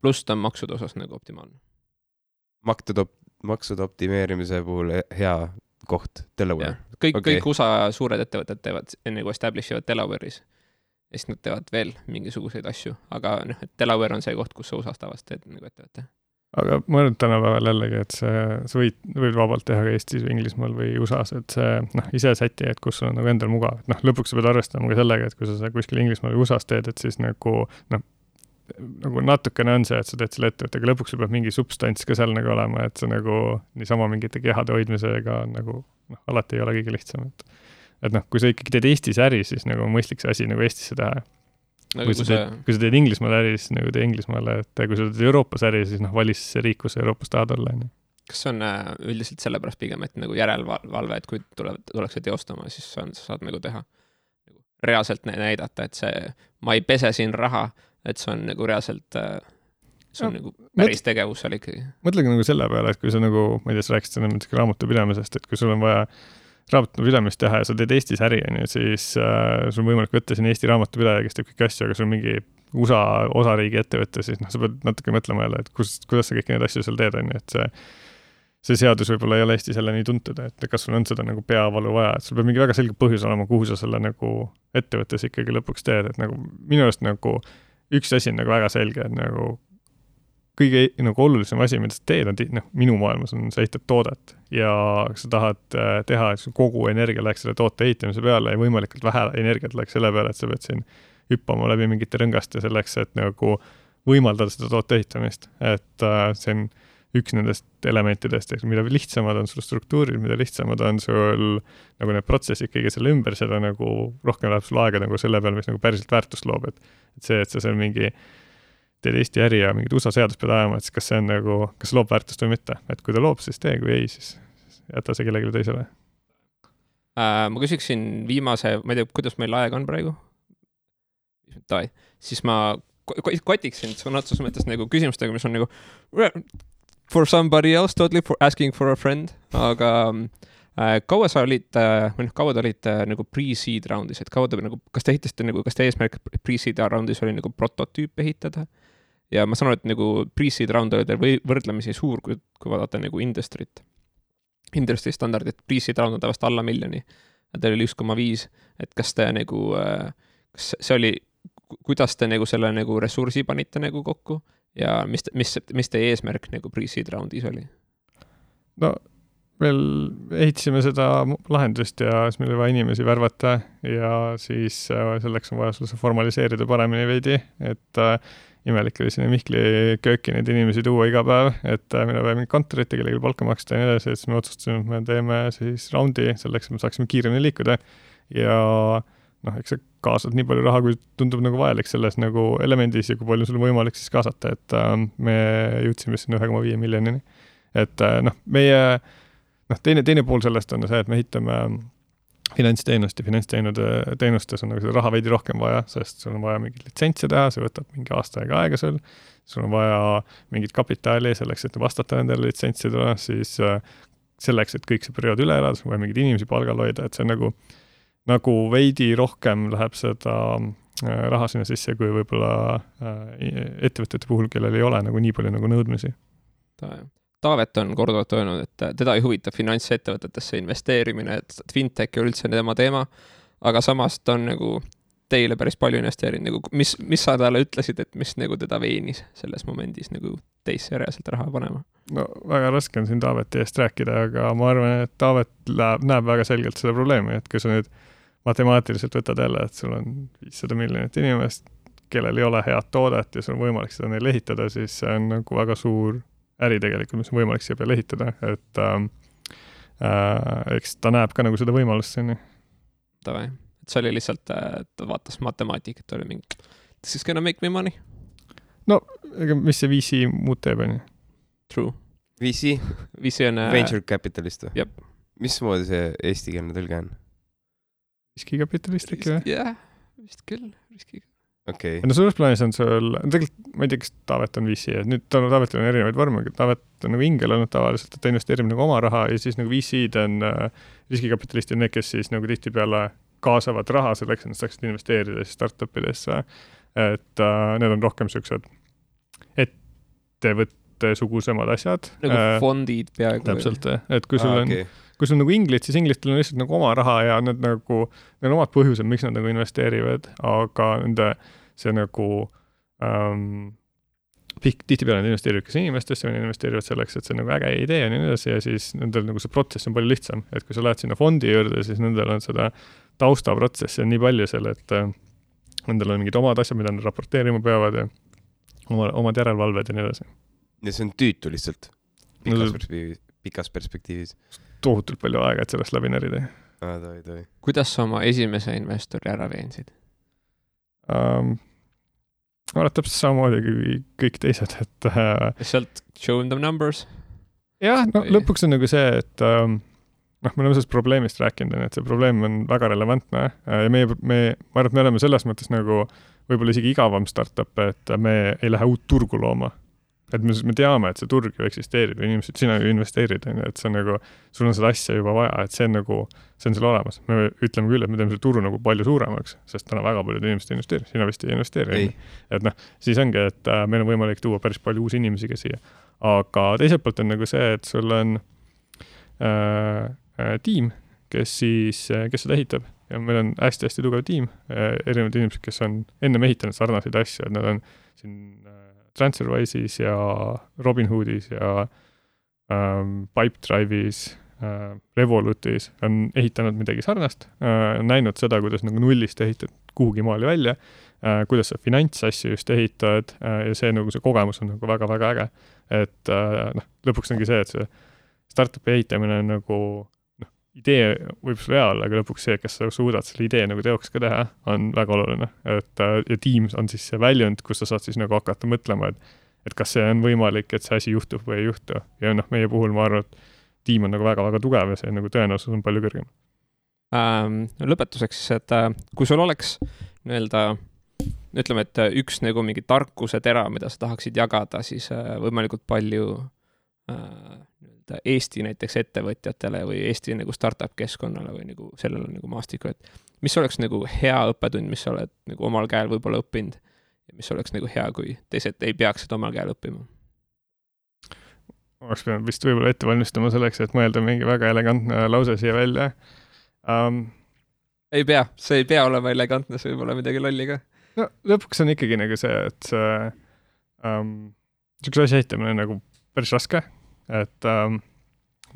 pluss ta on maksude osas nagu optimaalne. maksude maksude optimeerimise puhul hea koht, Delaware. kõik okay., kõik USA suured ettevõtted teevad, nagu establish ivad Delaware'is. ja siis nad teevad veel mingisuguseid asju, aga noh, et Delaware on see koht, kus sa USA-s tavaliselt teed nagu ettevõtte. Aga ma arvan, et tänapäeval jällegi, et see, sa võid, võid vabalt teha ka Eestis või Inglismaal või USA-s, et see noh, ise säti, et kus sul on nagu endal mugav, et noh, lõpuks sa pead arvestama ka sellega, et kui sa kuskil Inglismaal või USA-s teed, et siis nagu noh, nagu natukene on see, et sa teed selle ettevõttega, lõpuks sul peab mingi substants ka seal nagu olema, et see nagu niisama mingite kehade hoidmisega nagu noh, alati ei ole kõige lihtsam, et et noh, kui sa ikkagi teed Eestis äri, siis nagu on mõistlik see asi nagu Eestisse teha. Nagu kui sa teed, kui sa teed Inglismaal äri, siis nagu tee Inglismaale, et kui sa teed Euroopas äri, siis noh, vali siis see riik, kus sa Euroopas tahad olla, on ju kas see on äh, üldiselt sellepärast pigem, et nagu järelevalve, et kui tuleb, tullakse teostama, siis on, sa saad nagu teha, nagu reaalselt näidata, et see, ma ei pese siin raha, et see on nagu reaalselt, äh, see on no, nagu päris tegevus seal ikkagi. mõtlegi nagu selle peale, et kui sa nagu, ma ei tea, sa rääkisid enne näiteks raamatupidamisest, et kui sul on vaja raamatupidamist teha ja sa teed Eestis äri, on ju, siis äh, sul on võimalik võtta siin Eesti raamatupidaja, kes teeb kõiki asju, aga sul mingi USA osariigi ettevõte, siis noh, sa pead natuke mõtlema jälle, et kus, kuidas sa kõiki neid asju seal teed, on ju, et see see seadus võib-olla ei ole Eestis jälle nii tuntud, et kas sul on seda nagu peavalu vaja, et sul peab mingi väga selge põhjus olema, kuhu sa selle nagu ettevõttes ikkagi lõpuks teed, et nagu minu arust nagu üks asi on nagu väga selge, et nagu kõige nagu olulisem asi, mida sa teed, on noh, minu maailmas on, sa ehitad toodet. Ja sa tahad äh, teha, et kogu energia läheks selle toote ehitamise peale ja võimalikult vähe energiat läheks selle peale, et sa pead siin hüppama läbi mingite rõngaste selleks, et nagu võimaldada seda toote ehitamist, et äh, see on üks nendest elementidest, ehk mida lihtsamad on sul struktuurid, mida lihtsamad on sul nagu need protsessid kõige selle ümber, seda nagu rohkem läheb sul aega nagu selle peale, mis nagu päriselt väärtust loob, et et see, et sa seal mingi teed Eesti äri ja mingit USA seadust pead ajama, et siis kas see on nagu, kas loob väärtust või mitte, et kui ta loob, siis tee, kui ei, siis jäta see kellelegi teisele äh,. ma küsiksin viimase, ma ei tea, kuidas meil aeg on praegu? siis ma kotiksin sõna otseses mõttes nagu küsimustega, mis on nagu for somebody else totally for asking for a friend, aga äh, kaua sa olid äh, või noh, kaua te olite äh, nagu pre-seed round'is, et kaua te nagu, kas te ehitasite nagu, kas teie eesmärk pre-seed round'is oli nagu prototüüp ehitada? Ja ma saan aru, et nagu pre-seed round oli teil või võrdlemisi suur, kui, kui vaadata nagu industry't, industry standardit, pre-seed round on tavaliselt alla miljoni. Teil oli üks koma viis, et kas te nagu, äh, kas see oli, kuidas te nagu selle nagu ressursi panite nagu kokku ja mis, mis, mis teie eesmärk nagu pre-seed round'is oli? no veel ehitasime seda lahendust ja siis meil oli vaja inimesi värvata ja siis äh, selleks on vaja see formaliseerida paremini veidi, et äh, imelik oli sinna Mihkli kööki neid inimesi tuua iga päev, et äh, meil on vaja mingit kontorit ja kellelegi palka maksta ja nii edasi, et siis me otsustasime, et me teeme siis raundi selleks, et me saaksime kiiremini liikuda ja noh, eks sa kaasad nii palju raha, kui tundub nagu vajalik selles nagu elemendis ja kui palju sul on võimalik siis kaasata, et äh, me jõudsime sinna ühe koma viie miljonini. et äh, noh, meie noh, teine, teine pool sellest on see, et me ehitame finantsteenust ja finantsteenude, teenustes on nagu seda raha veidi rohkem vaja, sest sul on vaja mingeid litsentse teha, see võtab mingi aasta aega aega sul, sul on vaja mingit kapitali selleks, et vastata nendele litsentsidele, siis äh, selleks, et kõik see periood üle elada, sul on vaja mingeid inimesi palgal hoida, et see nagu, nagu veidi rohkem läheb seda äh, raha sinna sisse, kui võib-olla äh, ettevõtete puhul, kellel ei ole nagu nii palju nagu nõudmisi. Taavet on korduvalt öelnud, et teda ei huvita finantsettevõtetesse investeerimine, et fintech ei ole üldse tema teema, aga samas ta on nagu teile päris palju investeerinud, nagu mis, mis sa talle ütlesid, et mis nagu teda veenis selles momendis nagu teisse reaalselt raha panema? no väga raske on siin Taaveti eest rääkida, aga ma arvan, et Taavet läheb, näeb väga selgelt seda probleemi, et kui sa nüüd matemaatiliselt võtad jälle, et sul on viissada miljonit inimest, kellel ei ole head toodet ja sul on võimalik seda neile ehitada, siis see on nagu väga suur äri tegelikult, mis on võimalik siia peale ehitada, et ähm, äh, eks ta näeb ka nagu seda võimalust siin. Davai, et see oli lihtsalt, ta vaatas matemaatikat, oli mingi, this is gonna make me money. no ega mis see VC muud teeb, on ju. True. VC? VC on äh, Venture capitalist või? jah. mismoodi see eestikeelne tõlge on? riskikapitalist äkki või? jah, vist küll, riskiga okay.. no suures plaanis on sul, tegelikult ma ei tea, kas Taavet on VC, et nüüd Taavetil on erinevaid vorme, Taavet on nagu ingel olnud tavaliselt, et ta investeerib nagu oma raha ja siis nagu VC-d on äh, riskikapitalistid, need, kes siis nagu tihtipeale kaasavad raha selleks, et nad saaksid investeerida siis startup idesse. et äh, need on rohkem siuksed ettevõttesugusemad asjad. nagu äh, fondid peaaegu. täpselt, et kui sul ah, on okay kui sul nagu inglid, siis inglitel on lihtsalt nagu oma raha ja nad nagu, neil on omad põhjused, miks nad nagu investeerivad, aga nende see nagu ähm, tihtipeale nad investeerivad kas inimestesse või nad investeerivad selleks, et see on nagu äge idee ja nii edasi ja siis nendel nagu see protsess on palju lihtsam, et kui sa lähed sinna fondi juurde, siis nendel on seda taustaprotsessi on nii palju seal, et äh, nendel on mingid omad asjad, mida nad raporteerima peavad ja oma, omad järelevalved ja nii edasi. ja see on tüütu lihtsalt. Pikas no, perspektiivis, pikas perspektiivis. tohutult palju aega, et sellest läbi närida ah,. toi, toi. kuidas sa oma esimese investori ära veensid um,? ma arvan, et täpselt samamoodi kui kõik teised, et äh,. sealt show them numbers. jah, no Või... lõpuks on nagu see, et ähm, noh, me oleme sellest probleemist rääkinud, on ju, et see probleem on väga relevantne äh, ja meie, me, ma arvan, et me oleme selles mõttes nagu võib-olla isegi igavam startup, et me ei lähe uut turgu looma et me, me teame, et see turg ju eksisteerib ja inimesed, sina ju investeerid, on ju, et see on nagu, sul on seda asja juba vaja, et see on nagu, see on seal olemas. me ütleme küll, et me teeme selle turu nagu palju suuremaks, sest täna väga paljud inimesed investeerivad, sina vist ei investeeri. et noh, siis ongi, et äh, meil on võimalik tuua päris palju uusi inimesi ka siia. aga teiselt poolt on nagu see, et sul on äh, äh, tiim, kes siis, äh, kes seda ehitab ja meil on hästi-hästi tugev tiim äh,, erinevad inimesed, kes on ennem ehitanud sarnaseid asju, et nad on siin äh, TransferWise'is ja Robinhoodis ja ähm, Pipedrive'is äh,, Revolutis on ehitanud midagi sarnast äh,, näinud seda, kuidas nagu nullist ehitad kuhugi maale välja äh,, kuidas sa finantsasju just ehitad äh, ja see nagu see kogemus on nagu väga-väga äge. et äh, noh, lõpuks ongi see, et see startup'i ehitamine on nagu idee võib sul hea olla, aga lõpuks see, kas sa suudad selle idee nagu teoks ka teha, on väga oluline. et äh, ja Teams on siis see väljund, kus sa saad siis nagu hakata mõtlema, et et kas see on võimalik, et see asi juhtub või ei juhtu. ja noh, meie puhul ma arvan, et tiim on nagu väga-väga tugev ja see nagu tõenäosus on palju kõrgem ähm,. lõpetuseks et äh, kui sul oleks nii-öelda ütleme, et üks nagu mingi tarkuse tera, mida sa tahaksid jagada, siis äh, võimalikult palju äh, nii-öelda Eesti näiteks ettevõtjatele või Eesti nagu startup keskkonnale või nagu sellele nagu maastikule, et mis oleks nagu hea õppetund, mis sa oled nagu omal käel võib-olla õppinud ja mis oleks nagu hea, kui teised ei peaks seda omal käel õppima? oleks pidanud vist võib-olla ette valmistama selleks, et mõelda mingi väga elegantne lause siia välja um,. ei pea, see ei pea olema elegantne, see võib olla midagi lolli ka. no lõpuks on ikkagi nagu see, et see um, niisuguse asja ehitamine on nagu päris raske et ähm,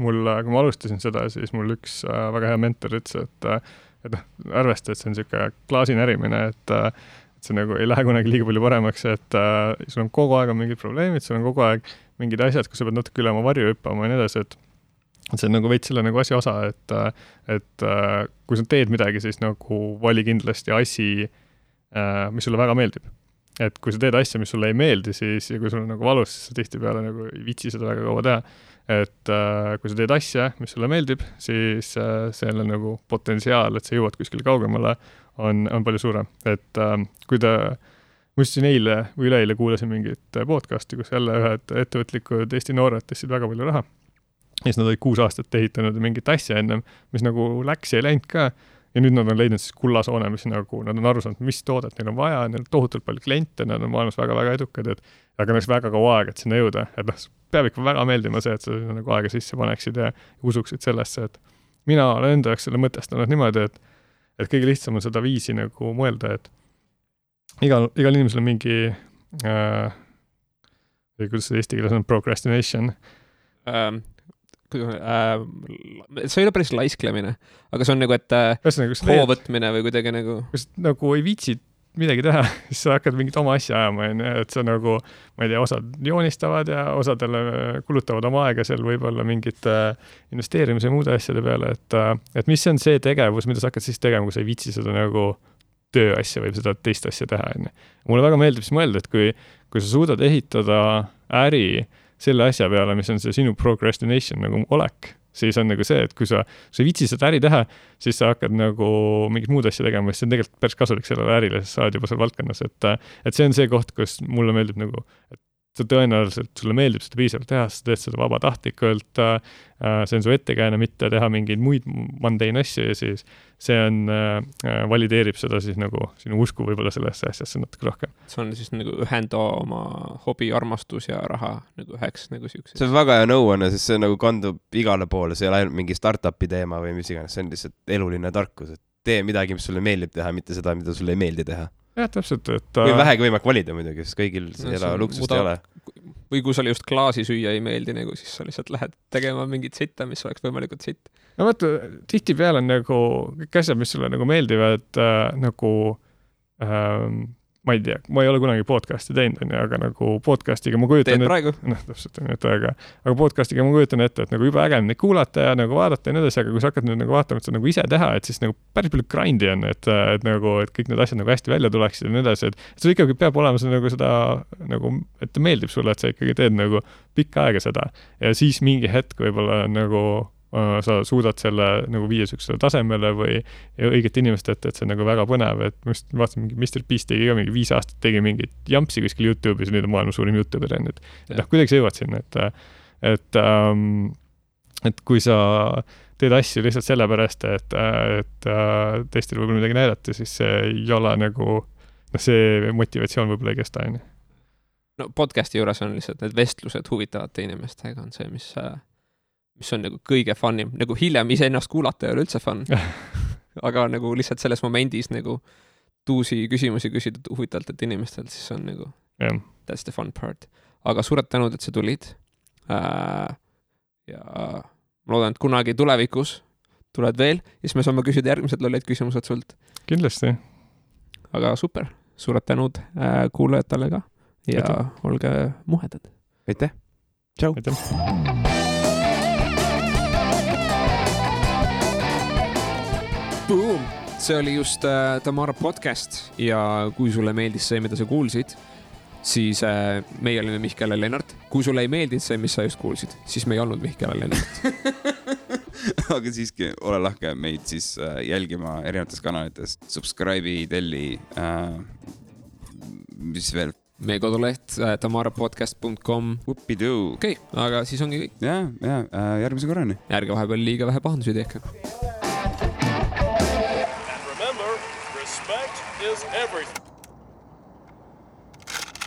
mul, kui ma alustasin seda, siis mul üks äh, väga hea mentor ütles, et äh, et noh, arvesta, et see on niisugune klaasinärimine, et äh, et see nagu ei lähe kunagi liiga palju paremaks, et äh, sul on kogu aeg on mingid probleemid, sul on kogu aeg mingid asjad, kus sa pead natuke üle oma varju hüppama ja nii edasi, et et see on nagu veits selle nagu asja osa, et, äh, et äh, kui sa teed midagi, siis nagu vali kindlasti asi, mis sulle väga meeldib et kui sa teed asja, mis sulle ei meeldi, siis ja kui sul on nagu valus, siis sa tihtipeale nagu ei viitsi seda väga kaua teha. et äh, kui sa teed asja, mis sulle meeldib, siis äh, selle nagu potentsiaal, et sa jõuad kuskile kaugemale, on, on palju suurem, et äh, kui ta ma just siin eile või üleeile kuulasin mingit podcast'i, kus jälle ühed ettevõtlikud Eesti noored tõstsid väga palju raha. ja siis nad olid kuus aastat ehitanud mingit asja ennem, mis nagu läks ja ei läinud ka ja nüüd nad on leidnud siis kullasoone, mis nagu, nad on aru saanud, mis toodet neil on vaja, neil on tohutult palju kliente, nad on maailmas väga-väga edukad, et aga läks väga kaua aega, et sinna jõuda, et noh, peab ikka väga meeldima see, et sa sinna nagu aega sisse paneksid ja usuksid sellesse, et mina olen enda jaoks selle mõtestanud niimoodi, et et kõige lihtsam on seda viisi nagu mõelda, et igal, igal inimesel on mingi äh, või kuidas see eesti keeles on, procrastination. Ähm, äh, see ei ole päris laisklemine, aga see on nagu, et äh, hoo võtmine või kuidagi nagu. kus nagu ei viitsi midagi teha, siis sa hakkad mingit oma asja ajama, onju, et sa nagu, ma ei tea, osad joonistavad ja osadele kulutavad oma aega seal võib-olla mingite investeerimise ja muude asjade peale, et, äh, et mis on see tegevus, mida sa hakkad siis tegema, kui sa ei viitsi seda nagu tööasja või seda teist asja teha, onju. mulle väga meeldib siis mõelda, et kui, kui sa suudad ehitada äri selle asja peale, mis on see sinu procrastination nagu olek, siis on nagu see, et kui sa, sa ei viitsi seda äri teha, siis sa hakkad nagu mingit muud asja tegema, siis see on tegelikult päris kasulik sellele ärile, sest sa oled juba seal valdkonnas, et et see on see koht, kus mulle meeldib nagu, et sa tõenäoliselt, sulle meeldib seda piisavalt teha, sa teed seda vabatahtlikult äh,, see on su ettekääne, mitte teha mingeid muid mundane asju ja siis see on äh,, valideerib seda siis nagu sinu usku võib-olla sellesse asjasse natuke rohkem. see on siis nagu ühenda oma hobi, armastus ja raha nagu üheks nagu siukse. see on väga hea nõuanne, sest see nagu kandub igale poole, see ei ole ainult mingi startup'i teema või mis iganes, see on lihtsalt eluline tarkus, et tee midagi, mis sulle meeldib teha, mitte seda, mida sulle ei meeldi teha jah, täpselt, et või vähegi võimalik valida muidugi, sest kõigil no, seda luksust muda... ei ole. või kui sulle just klaasi süüa ei meeldi nagu, siis sa lihtsalt lähed tegema mingit sitta, mis oleks võimalikult sitt. No vaata, tihtipeale on nagu kõik asjad, mis sulle nagu meeldivad äh, nagu ähm, ma ei tea, ma ei ole kunagi podcast'i teinud, onju, aga nagu podcast'iga ma kujutan teed praegu? noh, täpselt, onju, et aga, aga podcast'iga ma kujutan ette, et nagu jube äge on neid kuulata ja nagu vaadata ja nii edasi, aga kui sa hakkad nüüd nagu vaatama, et sa nagu ise teha, et siis nagu päris palju grind'i on, et, et nagu, et kõik need asjad nagu hästi välja tuleksid ja nii edasi, et sul ikkagi peab olema see nagu seda nagu, et ta meeldib sulle, et sa ikkagi teed nagu pikka aega seda ja siis mingi hetk võib-olla nagu Äh, sa suudad selle nagu viia niisugusele tasemele või õigete inimeste ette, et see on nagu väga põnev, et ma just vaatasin, mingi Mr Beast tegi ka mingi viis aastat, tegi mingit jampsi kuskil Youtube'is nüüd on maailma suurim Youtuber, on ju, et noh, kuidagi sa jõuad sinna, et et ähm, et kui sa teed asju lihtsalt sellepärast, et, et äh, teistele võib-olla midagi näidata, siis see ei ole nagu, noh, see motivatsioon võib-olla ei kesta, on ju. no podcast'i juures on lihtsalt need vestlused huvitavate inimestega on see, mis äh mis on nagu kõige fun im, nagu hiljem iseennast kuulata ei ole üldse fun aga nagu lihtsalt selles momendis nagu uusi küsimusi küsida huvitavatelt inimestelt, siis on nagu yeah. that's the fun part. aga suured tänud, et sa tulid äh,. ja ma loodan, et kunagi tulevikus tuled veel ja siis me saame küsida järgmised lollid küsimused sult. kindlasti. aga super, suured tänud äh, kuulajatele ka ja aitäh. olge muhedad. aitäh. tšau. aitäh. Boom! see oli just äh, Tamara podcast ja kui sulle meeldis see, mida sa kuulsid, siis äh, meie olime Mihkel ja Lennart. kui sulle ei meeldinud see, mis sa just kuulsid, siis me ei olnud Mihkel ja Lennart aga siiski, ole lahke meid siis äh, jälgima erinevates kanalites, subscribe'i, telli äh,. mis veel? meie koduleht äh, tamarapodcast.com. okei okay,, aga siis ongi kõik. ja, ja äh, järgmise korrani. ärge vahepeal liiga vähe pahandusi tehke